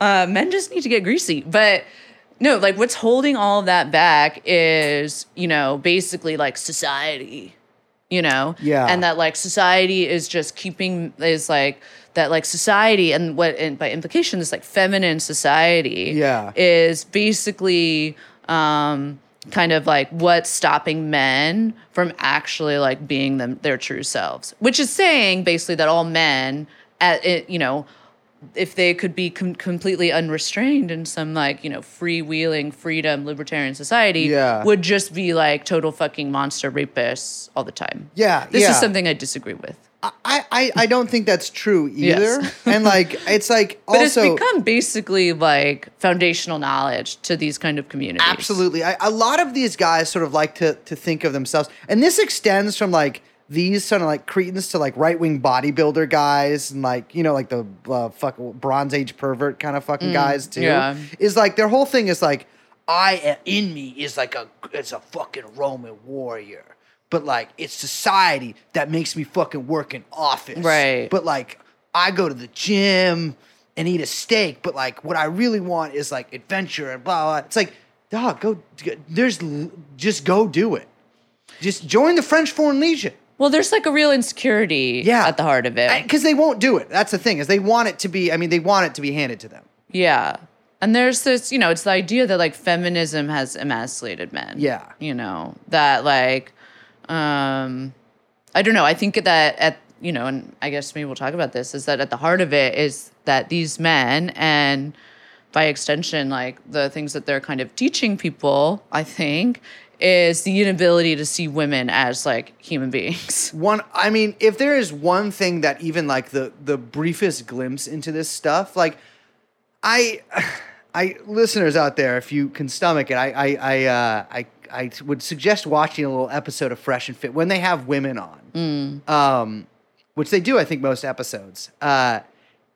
uh, men just need to get greasy. But no, like what's holding all of that back is, you know, basically like society, you know? Yeah. And that like society is just keeping, is like, that like society and what, and by implication, this like feminine society Yeah. is basically, um, kind of like what's stopping men from actually like being them their true selves which is saying basically that all men at it, you know if they could be com- completely unrestrained in some like you know freewheeling freedom libertarian society Yeah. would just be like total fucking monster rapists all the time Yeah, this yeah. is something i disagree with I, I, I don't think that's true either. Yes. and like, it's like but also it's become basically like foundational knowledge to these kind of communities Absolutely. I, a lot of these guys sort of like to to think of themselves, and this extends from like these sort of like cretins to like right wing bodybuilder guys and like you know like the uh, fuck Bronze Age pervert kind of fucking guys too. yeah. Is like their whole thing is like I in me is like a it's a fucking Roman warrior. But like it's society that makes me fucking work in office. Right. But like I go to the gym and eat a steak, but like what I really want is like adventure and blah blah. It's like, dog, go. There's just go do it. Just join the French Foreign Legion. well there's like a real insecurity Yeah, at the heart of it because they won't do it. That's the thing is they want it to be. I mean, they want it to be handed to them. Yeah. And there's this, you know, it's the idea that like feminism has emasculated men. Yeah. You know, that like um I don't know, I think that at you know, and I guess maybe we'll talk about this, is that at the heart of it is that these men and by extension, like the things that they're kind of teaching people, I think, is the inability to see women as like human beings. One, I mean, if there is one thing that even like the the briefest glimpse into this stuff, like I, I listeners out there, if you can stomach it, I I I uh, I, I would suggest watching a little episode of Fresh and Fit when they have women on, um, which they do, I think, most episodes. Uh,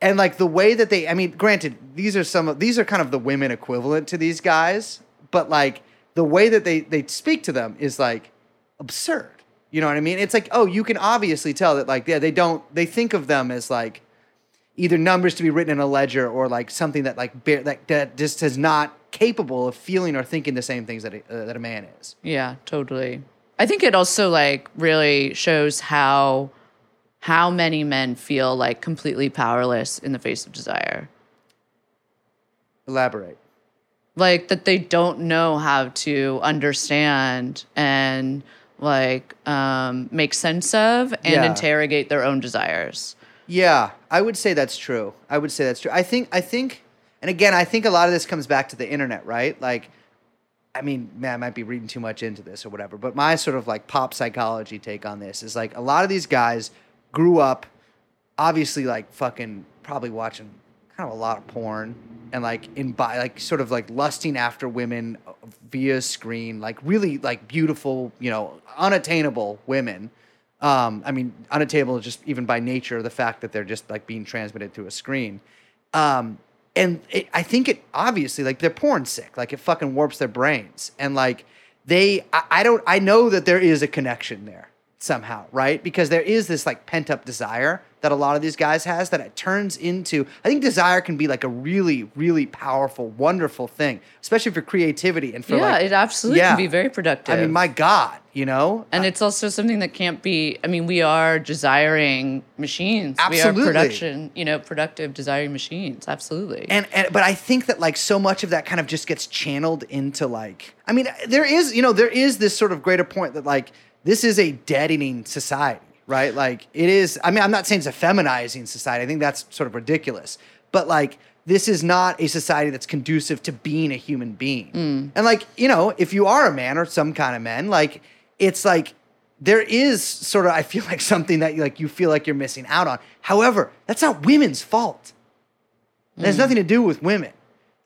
and like the way that they, I mean, granted, these are some of these are kind of the women equivalent to these guys, but like the way that they they speak to them is like absurd. You know what I mean? It's like, oh, you can obviously tell that like yeah, they don't they think of them as like either numbers to be written in a ledger or like something that like bear, that that just is not capable of feeling or thinking the same things that a, uh, that a man is. Yeah, totally. I think it also like really shows how how many men feel like completely powerless in the face of desire? Elaborate. like that they don't know how to understand and like um, make sense of and Yeah. interrogate their own desires. Yeah, I would say that's true. I would say that's true. I think I think and again, I think a lot of this comes back to the internet, right? Like I mean, man, I might be reading too much into this or whatever, but my sort of like pop psychology take on this is like a lot of these guys grew up obviously like fucking probably watching kind of a lot of porn and like in by like sort of like lusting after women via screen like really like beautiful you know unattainable women um i mean unattainable just even by nature the fact that they're just like being transmitted through a screen um and it, i think it obviously like they're porn sick. Like it fucking warps their brains. And like they I, I don't i know that there is a connection there somehow right? Because there is this like pent up desire that a lot of these guys has that it turns into i think desire can be like a really really powerful wonderful thing especially for creativity and for yeah, like it absolutely yeah. can be very productive. i mean my god you know and it's also something that can't be. I mean, we are desiring machines. We Absolutely. are production. You know, productive desiring machines. Absolutely. and, and but I think that like so much of that kind of just gets channeled into like I mean there is you know there is this sort of greater point that like this is a deadening society right? Like it is I mean I'm not saying it's a feminizing society. I think that's sort of ridiculous. But like this is not a society that's conducive to being a human being. Mm. And like you know if you are a man or some kind of men like it's like there is sort of I feel like something that like you feel like you're missing out on. However that's not women's fault. It has mm. nothing to do with women.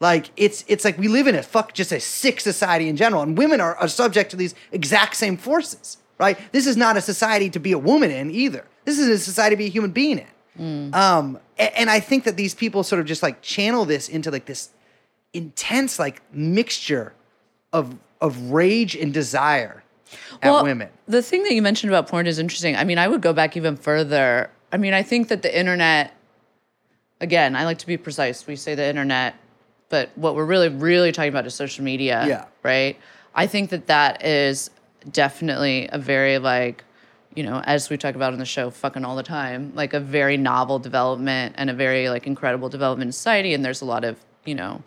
Like it's it's like we live in a fuck just a sick society in general, and women are, are subject to these exact same forces, right? This is not a society to be a woman in either. This is a society to be a human being in. Um, a- and, I think that these people sort of just like channel this into like this intense like mixture of of rage and desire at women. The thing that you mentioned about porn is interesting. I mean, I would go back even further. I mean, I think that the internet, again, I like to be precise. We say the internet, but what we're really, really talking about is social media. Yeah. Right. I think that that is definitely a very, like, you know, as we talk about on the show, fucking all the time, like a very novel development and a very, like, incredible development in society. And there's a lot of, you know,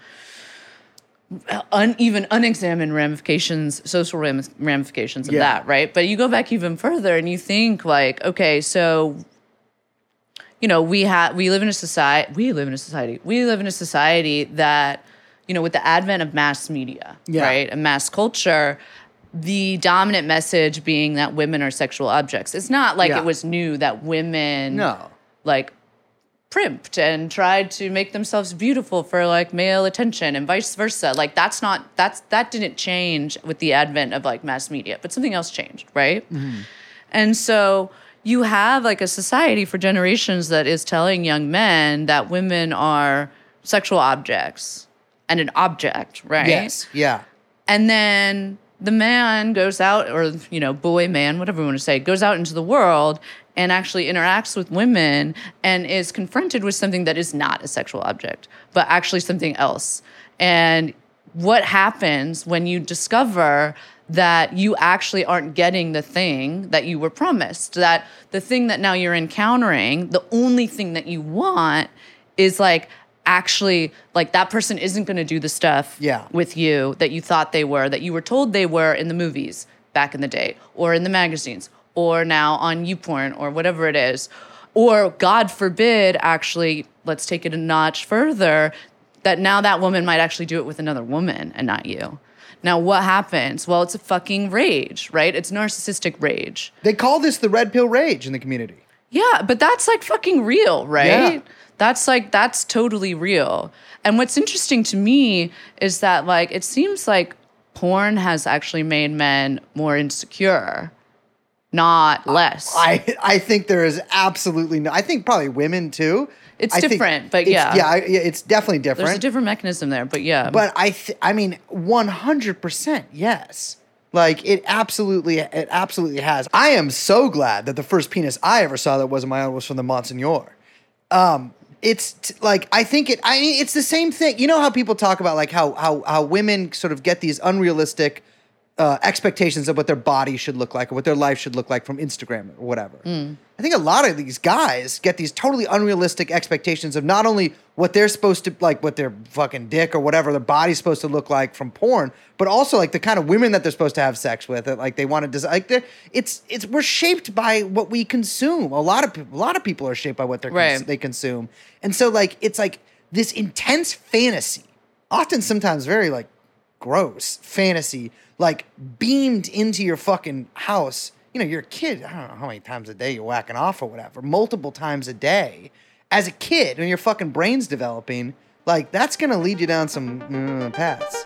un, even unexamined ramifications, social ram, ramifications of Yeah. that, right? But you go back even further and you think like, okay, so you know, we have we live in a society. We live in a society. We live in a society that, you know, with the advent of mass media, Yeah. right, and mass culture, the dominant message being that women are sexual objects. It's not like Yeah. it was new that women, No. like primped and tried to make themselves beautiful for like male attention and vice versa like that's not that's that didn't change with the advent of like mass media but something else changed right mm-hmm. and so you have like a society for generations that is telling young men that women are sexual objects and an object right Yes. Yeah. and then the man goes out, or, you know, boy, man, whatever you want to say, goes out into the world and actually interacts with women and is confronted with something that is not a sexual object, but actually something else. And what happens when you discover that you actually aren't getting the thing that you were promised? That the thing that now you're encountering, the only thing that you want is like, actually like that person isn't going to do the stuff Yeah. with you that you thought they were, that you were told they were in the movies back in the day, or in the magazines, or now on YouPorn, or whatever it is. Or, God forbid, actually, let's take it a notch further, that now that woman might actually do it with another woman and not you. Now, what happens? Well, it's a fucking rage, right? It's narcissistic rage. They call this the red pill rage in the community. Yeah, but that's like fucking real, right? Yeah. That's like that's totally real. And what's interesting to me is that like it seems like porn has actually made men more insecure, not less. I I think there is absolutely no. I think probably women too. It's I different, but it's- yeah. yeah, I, yeah, it's definitely different. There's a different mechanism there, but yeah. But I, th- I mean, one hundred percent, yes. Like it absolutely, it absolutely has. I am so glad that the first penis I ever saw that wasn't my own was from the Monsignor. Um, it's t- like I think it. I it's the same thing. You know how people talk about like how how how women sort of get these unrealistic uh, expectations of what their body should look like or what their life should look like from Instagram or whatever. I think a lot of these guys get these totally unrealistic expectations of not only what they're supposed to like, what their fucking dick or whatever their body's supposed to look like from porn, but also like the kind of women that they're supposed to have sex with. That like they want to design. Like they're- it's it's we're shaped by what we consume. A lot of people, a lot of people are shaped by what they're cons- they consume, and so like it's like this intense fantasy, often sometimes very like gross fantasy, like beamed into your fucking house. You know, you're a kid. I don't know how many times a day you're whacking off or whatever, multiple times a day. As a kid, when your fucking brain's developing, like that's gonna lead you down some mm, paths.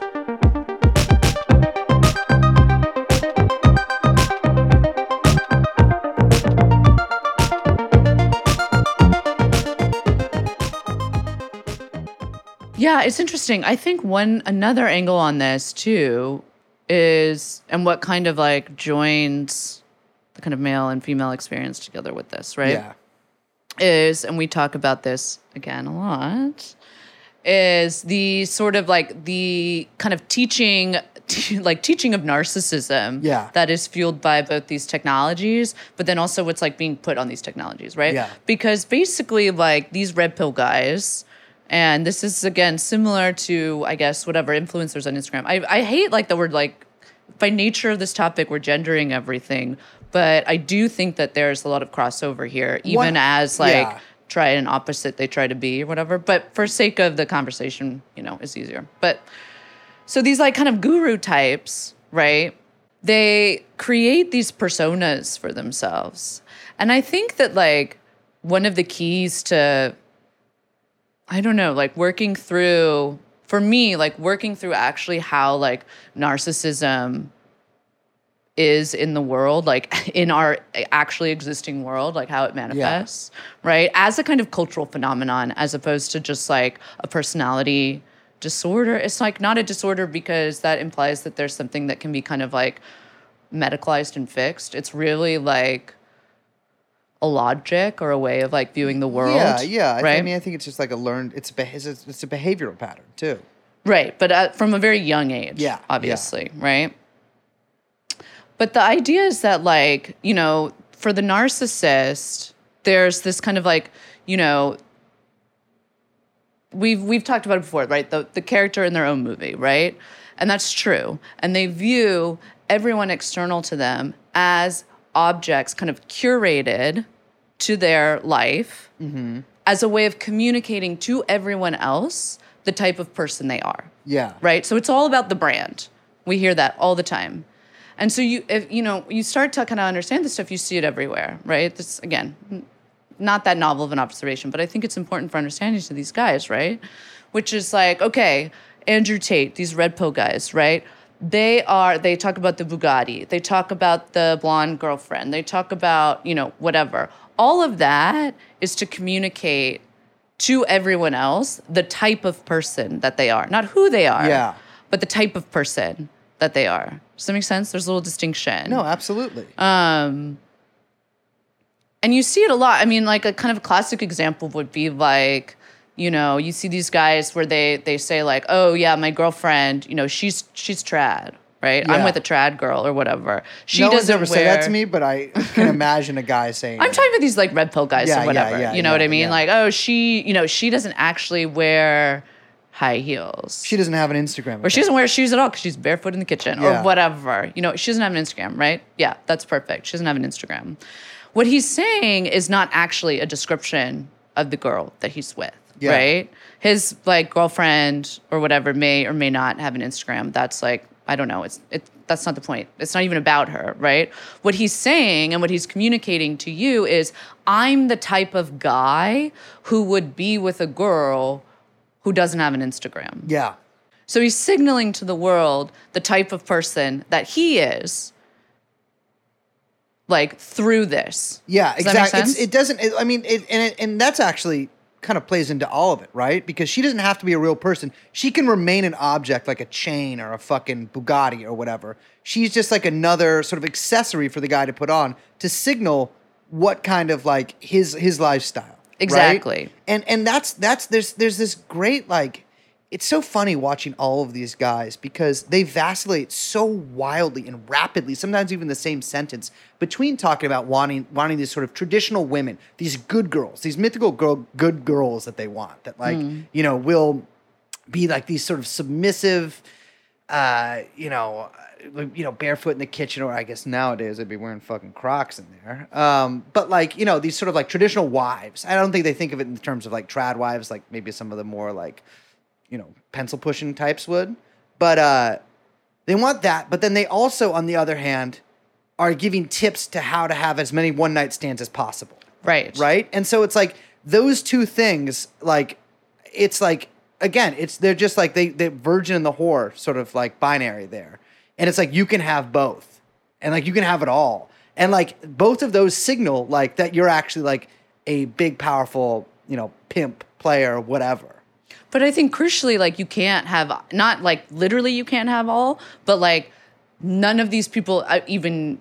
Yeah, it's interesting. I think one another angle on this too is and what kind of like joins the kind of male and female experience together with this, right? Yeah. Is and we talk about this again a lot is the sort of like the kind of teaching like teaching of narcissism Yeah. that is fueled by both these technologies but then also what's like being put on these technologies right Yeah. because basically like these red pill guys and this is again similar to i guess whatever influencers on instagram. I, I hate like the word like by nature of this topic we're gendering everything but i do think that there's a lot of crossover here even What- as like yeah. try an opposite they try to be or whatever. But for sake of the conversation you know it's easier. But so these like kind of guru types right they create these personas for themselves. And i think that like one of the keys to i don't know like working through for me like working through actually how like narcissism is in the world, like in our actually existing world, like how it manifests, right? As a kind of cultural phenomenon, as opposed to just like a personality disorder. It's like not a disorder because that implies that there's something that can be kind of like medicalized and fixed. It's really like a logic or a way of like viewing the world. Yeah, yeah. I, Right. I mean, I think it's just like a learned. It's a, it's a, behavioral pattern too. Right, but uh, from a very young age. Yeah, yeah. obviously, right? But the idea is that, like, you know, for the narcissist, there's this kind of like, you know, we've we've talked about it before, right? The the character in their own movie, right? And that's true. And they view everyone external to them as objects kind of curated to their life mm-hmm. as a way of communicating to everyone else the type of person they are Yeah. right? So it's all about the brand. We hear that all the time. And so you, if you know, you start to kind of understand this stuff, you see it everywhere, right? This again, not that novel of an observation, but I think it's important for understanding to these guys, right? Which is like, okay, Andrew Tate, these red pill guys, right? They are. They talk about the Bugatti. They talk about the blonde girlfriend. They talk about you know whatever. All of that is to communicate to everyone else the type of person that they are, not who they are, Yeah. but the type of person that they are. Does that make sense? There's a little distinction. No, absolutely. Um, and you see it a lot. I mean, like a kind of classic example would be like, you know, you see these guys where they they say like, oh yeah, my girlfriend, you know, she's she's trad, right? I'm with a trad girl or whatever. She no one's doesn't ever said that to me, but I can imagine a guy saying. I'm talking about these like red pill guys Yeah, or whatever. yeah, you know what I mean? yeah. Like, oh, she, you know, she doesn't actually wear high heels. She doesn't have an Instagram. or she doesn't wear shoes at all because she's barefoot in the kitchen Yeah. or whatever. You know, she doesn't have an Instagram, right? Yeah, that's perfect. She doesn't have an Instagram. What he's saying is not actually a description of the girl that he's with, Yeah. right? His like girlfriend or whatever may or may not have an Instagram. That's like I don't know. It's it. That's not the point. It's not even about her, right? What he's saying and what he's communicating to you is, I'm the type of guy who would be with a girl who doesn't have an Instagram. Yeah. So he's signaling to the world the type of person that he is, like through this. Yeah, Does exactly. It's, it doesn't. It, I mean, it, and it, and that's actually kind of plays into all of it, right? Because she doesn't have to be a real person. She can remain an object like a chain or a fucking Bugatti or whatever. She's just like another sort of accessory for the guy to put on to signal what kind of like his his lifestyle. right? Exactly. And and that's that's there's there's this great like it's so funny watching all of these guys because they vacillate so wildly and rapidly, sometimes even the same sentence, between talking about wanting wanting these sort of traditional women, these good girls, these mythical girl, good girls that they want, that like, you know, will be like these sort of submissive, uh, you know, uh, you know, barefoot in the kitchen, or I guess nowadays they'd be wearing fucking Crocs in there. Um, but like, you know, these sort of like traditional wives. I don't think they think of it in terms of like trad wives, like maybe some of the more like, you know, pencil pushing types would. But uh, they want that. But then they also, on the other hand, are giving tips to how to have as many one night stands as possible Right. right? And so it's like those two things, like it's like again, it's they're just like they the virgin and the whore sort of like binary there, and it's like you can have both, and like you can have it all, and like both of those signal like that you're actually like a big powerful you know pimp player whatever. But I think crucially, like you can't have not like literally you can't have all, but like none of these people uh, even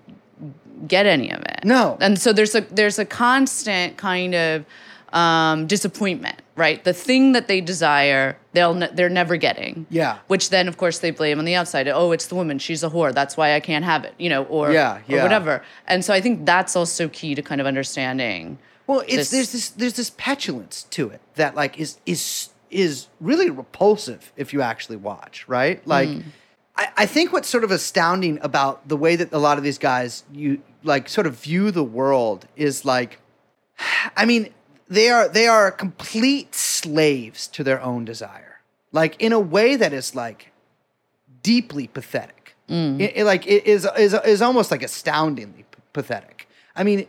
get any of it. No. and so there's a there's a constant kind of um, disappointment, right? The thing that they desire, they'll ne- they're never getting. Yeah. Which then, of course, they blame on the outside. Oh, it's the woman. She's a whore. That's why I can't have it. You know, or Yeah, or whatever. And so I think that's also key to kind of understanding. Well, it's this- there's this there's this petulance to it that like is is is really repulsive if you actually watch, right? Like mm. I, I think what's sort of astounding about the way that a lot of these guys you like sort of view the world is like I mean, they are they are complete slaves to their own desire. Like in a way that is like deeply pathetic. Mm. It, it, like it is is is almost like astoundingly p- pathetic. I mean,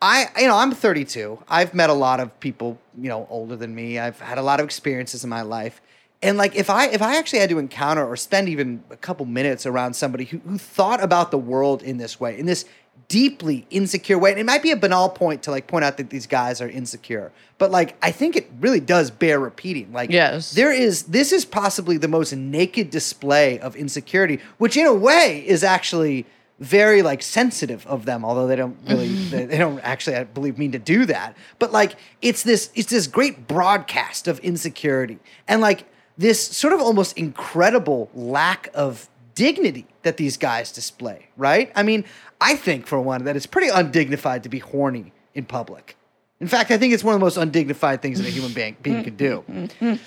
I you know I'm 32. I've met a lot of people you know older than me. I've had a lot of experiences in my life, and like if I if I actually had to encounter or spend even a couple minutes around somebody who who thought about the world in this way, in this deeply insecure way, and it might be a banal point to like point out that these guys are insecure, but like I think it really does bear repeating. Like Yes. there is this is possibly the most naked display of insecurity, which in a way is actually very like sensitive of them, although they don't really mm-hmm. they, they don't actually I believe mean to do that. But like it's this it's this great broadcast of insecurity and like this sort of almost incredible lack of dignity that these guys display, right? I mean, I think for one that it's pretty undignified to be horny in public. In fact, I think it's one of the most undignified things that a human being, being could do.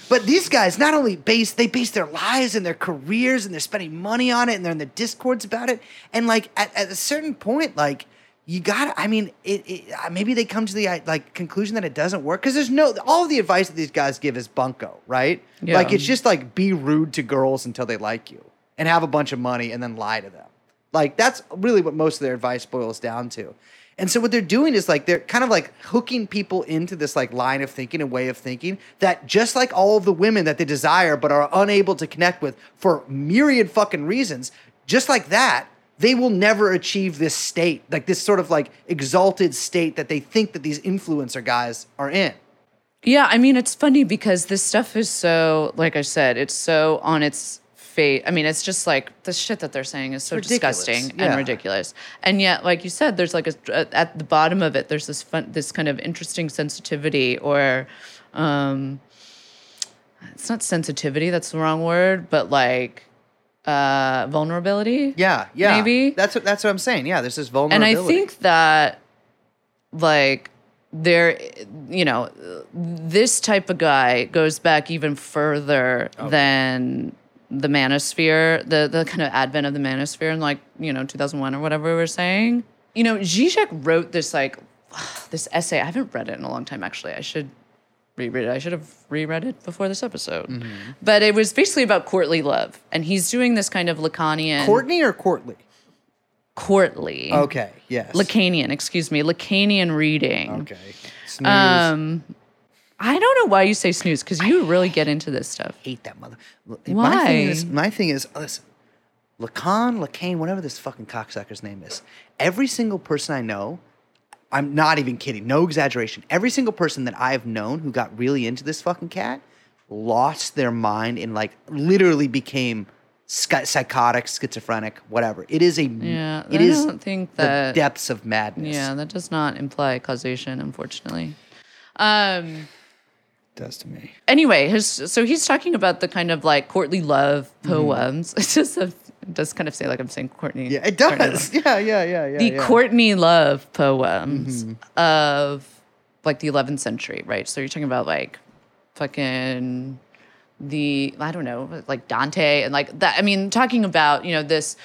But these guys not only base they base their lives and their careers and they're spending money on it and they're in the discords about it. And like at, at a certain point, like you got I mean, it, it uh, maybe they come to the uh, like conclusion that it doesn't work because there's no all of the advice that these guys give is bunko, right? Yeah. Like it's just like be rude to girls until they like you and have a bunch of money and then lie to them. Like that's really what most of their advice boils down to. And so what they're doing is like they're kind of like hooking people into this like line of thinking and way of thinking that just like all of the women that they desire but are unable to connect with for myriad fucking reasons, just like that, they will never achieve this state, like this sort of like exalted state that they think that these influencer guys are in. Yeah, I mean, it's funny because this stuff is so, like I said, it's so on its fate. I mean, it's just like the shit that they're saying is so Ridiculous, disgusting yeah. and ridiculous. And yet, like you said, there's like a, at the bottom of it, there's this fun, this kind of interesting sensitivity or, um, it's not sensitivity, that's the wrong word, but like, uh, vulnerability. Yeah, yeah. Maybe. That's what that's what I'm saying. Yeah, there's this vulnerability. and. I think that like there you know this type of guy goes back even further than the manosphere the the kind of advent of the manosphere in like you know 2001 or whatever we were saying you know Zizek wrote this like this essay I haven't read it in a long time actually I should reread it I should have reread it before this episode but it was basically about courtly love and he's doing this kind of lacanian Courtney or Courtly? courtly Okay, yes. Lacanian, excuse me, Lacanian reading. Okay. Snooze. Um, I don't know why you say snooze because you really get into this stuff. hate that mother. My Why? thing is, my thing is, listen, Lacan, Lacane, whatever this fucking cocksucker's name is, every single person I know, I'm not even kidding, no exaggeration. Every single person that I've known who got really into this fucking cat lost their mind and like literally became psychotic, schizophrenic, whatever. It is a, Yeah, it I is don't think the that- depths of madness. Yeah, that does not imply causation, unfortunately. Um, does to me. anyway, his so he's talking about the kind of like courtly love Mm-hmm. poems. It's just a, it does kind of say like I'm saying Courtney. Yeah, it does. Yeah, yeah, yeah, yeah. the yeah. Courtney love poems Mm-hmm. of like the 11th century, right? So you're talking about like fucking the I don't know, like Dante and like that. I mean, talking about you know this.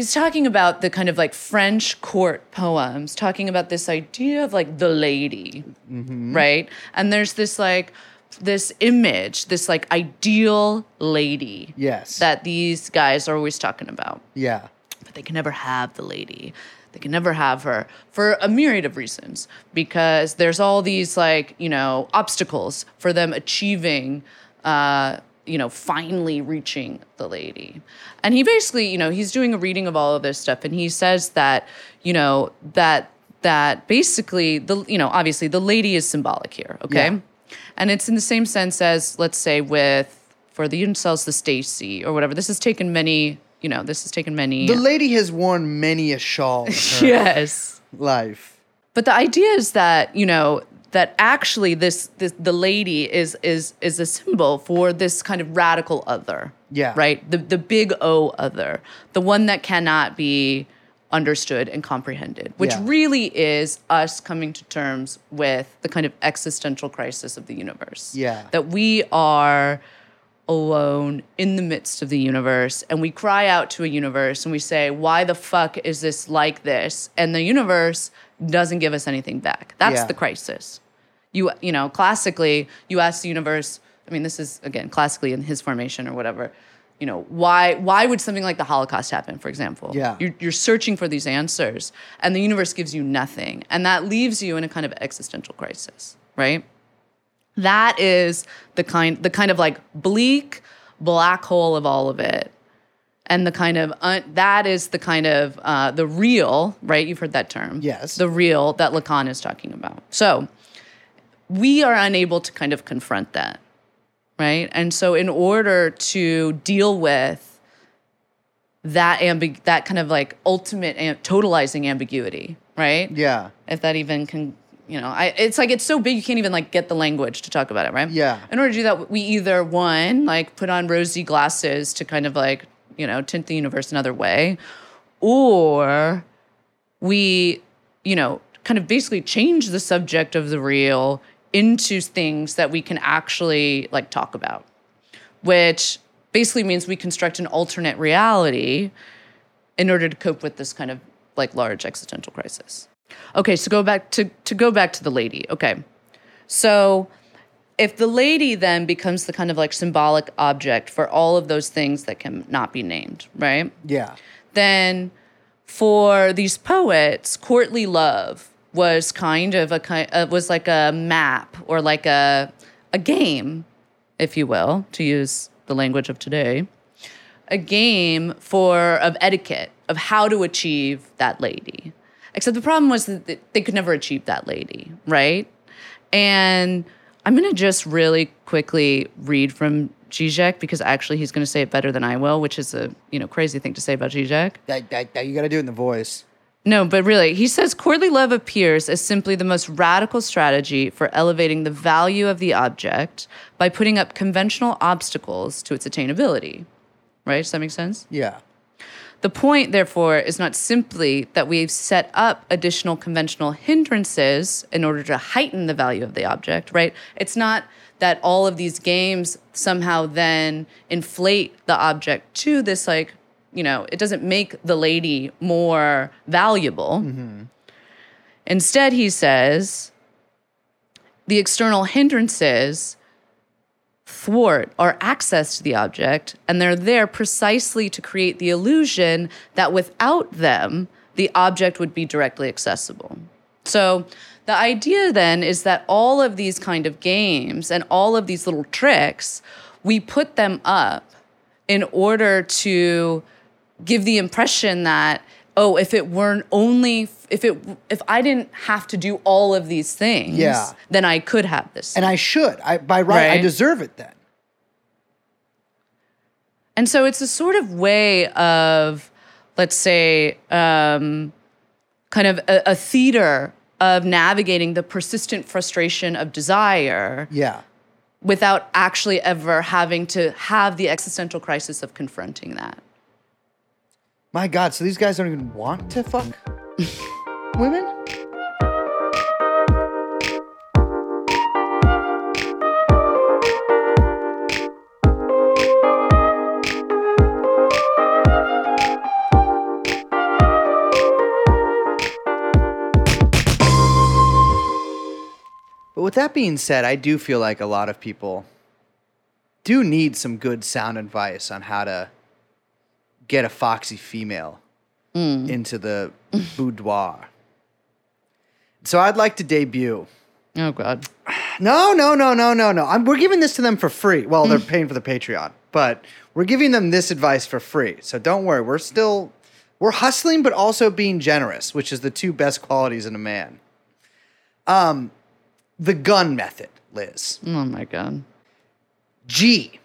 He's talking about the kind of like French court poems, talking about this idea of like the lady, Mm-hmm. right? And there's this like this image, this like ideal lady Yes. that these guys are always talking about Yeah. but they can never have the lady. They can never have her for a myriad of reasons because there's all these like, you know, obstacles for them achieving uh, you know, finally reaching the lady. And he basically, you know, he's doing a reading of all of this stuff and he says that, you know, that that basically the you know, obviously the lady is symbolic here, okay? Yeah. And it's in the same sense as let's say with for the incels the Stacy or whatever. This has taken many, you know, this has taken many The lady has worn many a shawl in her yes life. but the idea is that you know that actually this, this the lady is is is a symbol for this kind of radical other Yeah. right the the big o other the one that cannot be understood and comprehended which Yeah. really is us coming to terms with the kind of existential crisis of the universe Yeah. that we are alone in the midst of the universe and we cry out to a universe and we say why the fuck is this like this and the universe doesn't give us anything back. That's Yeah. the crisis. You you know classically you ask the universe i mean this is again classically in his formation or whatever you know why why would something like the holocaust happen for example? Yeah. you're, you're searching for these answers and the universe gives you nothing and that leaves you in a kind of existential crisis right? That is the kind the kind of like bleak black hole of all of it and the kind of un, that is the kind of uh, the real right you've heard that term Yes. the real that lacan is talking about so we are unable to kind of confront that right and so in order to deal with that ambig- that kind of like ultimate am- totalizing ambiguity right Yeah. if that even can you know I, it's like it's so big you can't even like get the language to talk about it right Yeah. in order to do that we either one like put on rosy glasses to kind of like you know tint the universe another way or we you know kind of basically change the subject of the real into things that we can actually like talk about which basically means we construct an alternate reality in order to cope with this kind of like large existential crisis. Okay, so go back to to go back to the lady. Okay. So if the lady then becomes the kind of like symbolic object for all of those things that can not be named, right? Yeah. Then for these poets, courtly love was kind of a kind uh, was like a map or like a a game, if you will, to use the language of today, a game for of etiquette of how to achieve that lady. Except the problem was that they could never achieve that lady, right? And I'm gonna just really quickly read from Zizek because actually he's gonna say it better than I will, which is a you know crazy thing to say about Zizek. That, that, that you got to do it in the voice. No, but really, he says courtly love appears as simply the most radical strategy for elevating the value of the object by putting up conventional obstacles to its attainability. Right? Does that make sense? Yeah. The point, therefore, is not simply that we've set up additional conventional hindrances in order to heighten the value of the object, right? It's not that all of these games somehow then inflate the object to this, like, you know, it doesn't make the lady more valuable. Mm-hmm. Instead, he says, the external hindrances thwart our access to the object, and they're there precisely to create the illusion that without them, the object would be directly accessible. So, the idea then is that all of these kind of games and all of these little tricks, we put them up in order to give the impression that oh if it weren't only if it if i didn't have to do all of these things Yeah. then i could have this And I should. I by right, I deserve it then. And so it's a sort of way of, let's say, um, kind of a, a theater of navigating the persistent frustration of desire Yeah. without actually ever having to have the existential crisis of confronting that. My God, so these guys don't even want to fuck women? But with that being said, I do feel like a lot of people do need some good sound advice on how to get a foxy female into the boudoir. So I'd like to debut. Oh God. No, no, no, no, no, no. I'm, we're giving this to them for free. Well, they're paying for the Patreon, but we're giving them this advice for free. So don't worry. We're still we're hustling, but also being generous, which is the two best qualities in a man. Um, the gun method, Liz. Oh my God. G.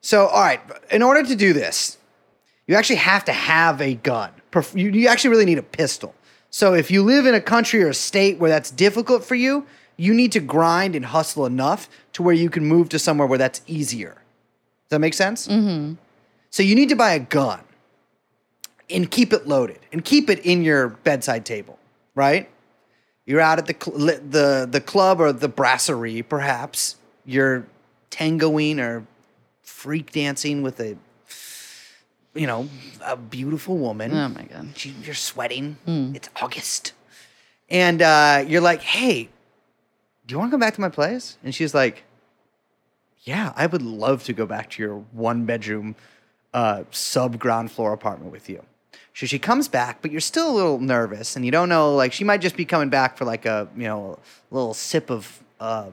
So, all right, in order to do this, you actually have to have a gun. You, you actually really need a pistol. So, if you live in a country or a state where that's difficult for you, you need to grind and hustle enough to where you can move to somewhere where that's easier. Does that make sense? Mm-hmm. So, you need to buy a gun and keep it loaded and keep it in your bedside table, right? You're out at the cl- the the club or the brasserie, perhaps. You're tangoing or freak dancing with a you know a beautiful woman. Oh my God. She, you're sweating. It's August, and uh, you're like, "Hey, do you want to come back to my place?" And she's like, "Yeah, I would love to go back to your one bedroom uh, sub ground floor apartment with you." So she comes back, but you're still a little nervous, and you don't know. Like she might just be coming back for like a you know a little sip of. Uh,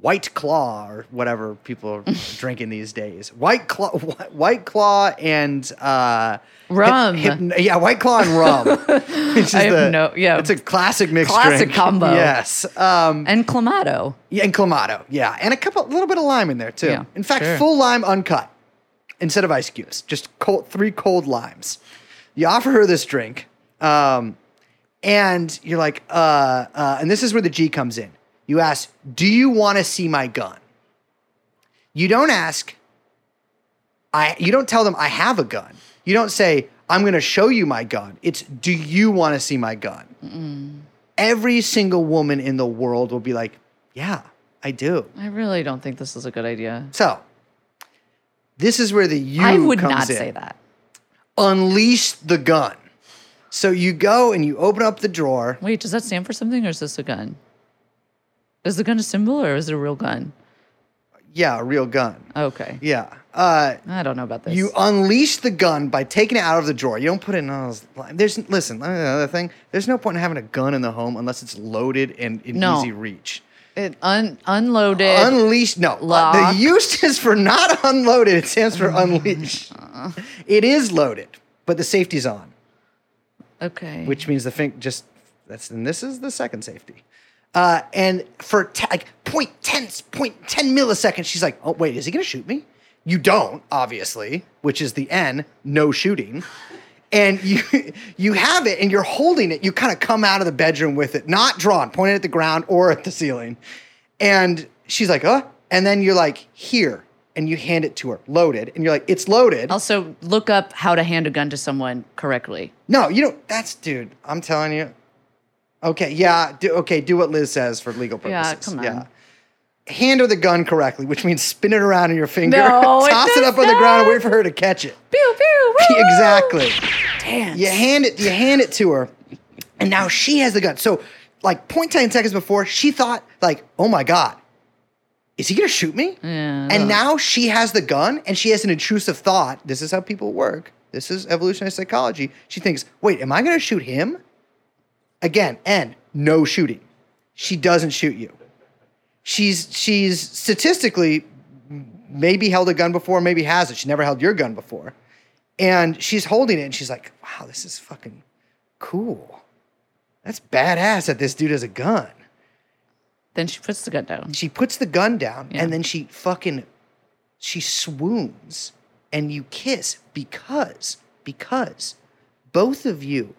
White Claw or whatever people are drinking these days. White Claw, White Claw, and uh, Rum. yeah, White Claw and rum. Which is I have the- no- yeah. it's a classic mixed Classic drink. combo. Yes, um, And Clamato. yeah, and clamato, yeah, and a couple, little bit of lime in there too. Yeah, in fact, sure. full lime uncut instead of ice cubes, just cold, three cold limes. You offer her this drink, um, and you're like, uh, uh, and this is where the G comes in. You ask, "Do you want to see my gun?" You don't ask. I. You don't tell them I have a gun. You don't say I'm going to show you my gun. It's Do you want to see my gun? Every single woman in the world will be like, "Yeah, I do." I really don't think this is a good idea. So this is where the you I would comes not in. say that. Unleash the gun. So you go and you open up the drawer. Wait, does that stand for something or is this a gun? Is the gun a symbol or is it a real gun? Yeah, a real gun. Okay. Yeah. Uh, I don't know about this. you unleash the gun by taking it out of the drawer. You don't put it in those. There's listen. let me tell you Another thing. There's no point in having a gun in the home unless it's loaded and in No. easy reach. it un- unloaded. Unleashed. No, uh, Lock. the use is for not unloaded. It stands for unleash. it is loaded, but the safety's on. okay. which means the thing just that's and this is the second safety. Uh, and for te- like ten milliseconds, she's like, "Oh wait, is he gonna shoot me?" You don't, obviously, which is the N, no shooting. And you you have it, and you're holding it. You kind of come out of the bedroom with it, not drawn, pointed at the ground or at the ceiling. And she's like, "Uh," and then you're like, "Here," and you hand it to her, loaded, and you're like, "It's loaded." also, look up how to hand a gun to someone correctly. No, you don't. That's dude. I'm telling you. Okay, yeah. Do, okay, do what Liz says for legal purposes. Yeah, come on. Hand her the gun correctly, which means spin it around in your finger, No, it toss it, does up on the ground, and wait for her to catch it. Pew pew. woo! exactly. Dance. You hand it. You hand it to her, and now she has the gun. So, like, point ten seconds before, she thought, like, oh my god, is he gonna shoot me? Yeah, and no. now she has the gun, and she has an intrusive thought. This is how people work. This is evolutionary psychology. She thinks, wait, am I gonna shoot him? Again, and no shooting. She doesn't shoot you. She's she's statistically maybe held a gun before, maybe hasn't. She never held your gun before. And she's holding it and she's like, wow, this is fucking cool. That's badass that this dude has a gun. Then she puts the gun down. She puts the gun down Yeah. and then she fucking she swoons and you kiss because because both of you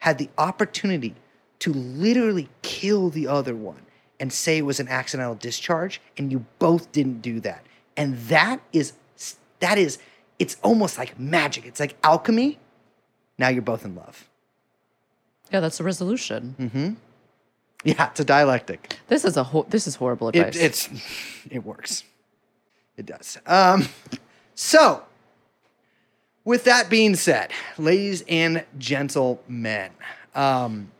had the opportunity to literally kill the other one and say it was an accidental discharge, and you both didn't do that. And that is that is it's almost like magic. It's like alchemy. Now you're both in love. Yeah, that's a resolution. Mm-hmm. Yeah, it's a dialectic. This is a ho- this is horrible It, advice. it's it works. It does. Um, so, with that being said, ladies and gentlemen, um,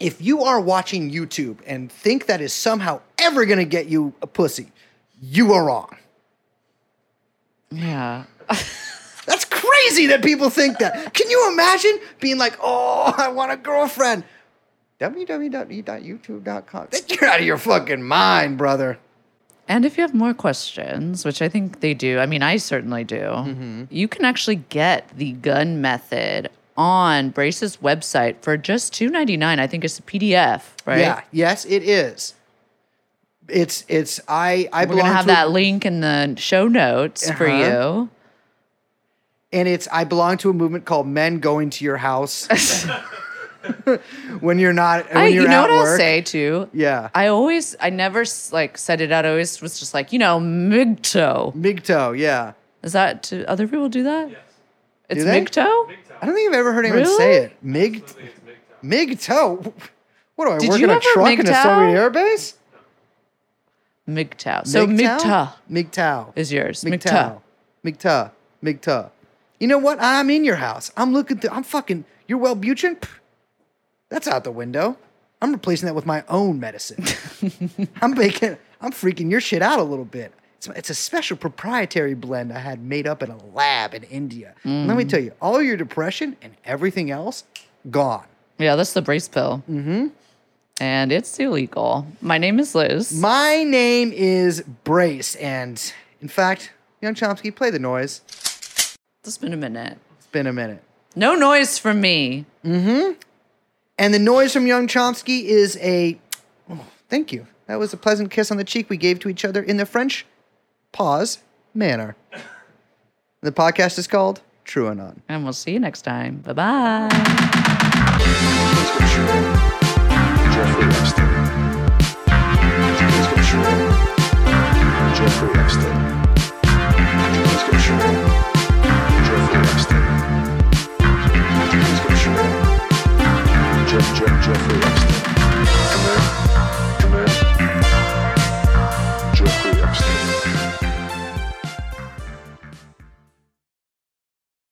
if you are watching YouTube and think that is somehow ever going to get you a pussy, you are wrong. yeah. That's crazy that people think that. Can you imagine being like, "Oh, I want a girlfriend." www.youtube.com. You're out of your fucking mind, brother. And if you have more questions, which I think they do, I mean, I certainly do, Mm-hmm. you can actually get the gun method on Brace's website for just two ninety nine. I think it's a PDF, right? Yeah. Yes, it is. It's it's I I We're gonna have to a- that link in the show notes for Uh-huh. you. and it's I belong to a movement called Men Going to Your House. when you're not when I, you're you know at what work. I'll say too. Yeah. I always, I never like said it out. I always was just like, you know, MGTOW. MGTOW, yeah. Is that? Do other people do that? Yes. It's Do they? MGTOW. I don't think I've ever heard anyone say it. Mig MGTOW. What do I Did work you in a ever truck in a MGTOW? Soviet air base? MGTOW. So MGTOW MGTOW. is yours. MGTOW. MGTOW. MGTOW. MGTOW. You know what? I'm in your house. I'm looking through. I'm fucking. You're Wellbutrin? Pff, That's out the window. I'm replacing that with my own medicine. I'm making. I'm freaking your shit out a little bit. It's, it's a special proprietary blend I had made up in a lab in India. Let me tell you, all your depression and everything else, gone. Yeah, that's the brace pill. Mm-hmm. And it's illegal. My name is Liz. My name is Brace, and in fact, young Chomsky, play the noise. it's been a minute. It's been a minute. No noise from me. And the noise from young Chomsky is a oh, thank you. That was a pleasant kiss on the cheek we gave to each other in the French pause manner. The podcast is called TrueAnon. And we'll see you next time. Bye bye. Tennessee.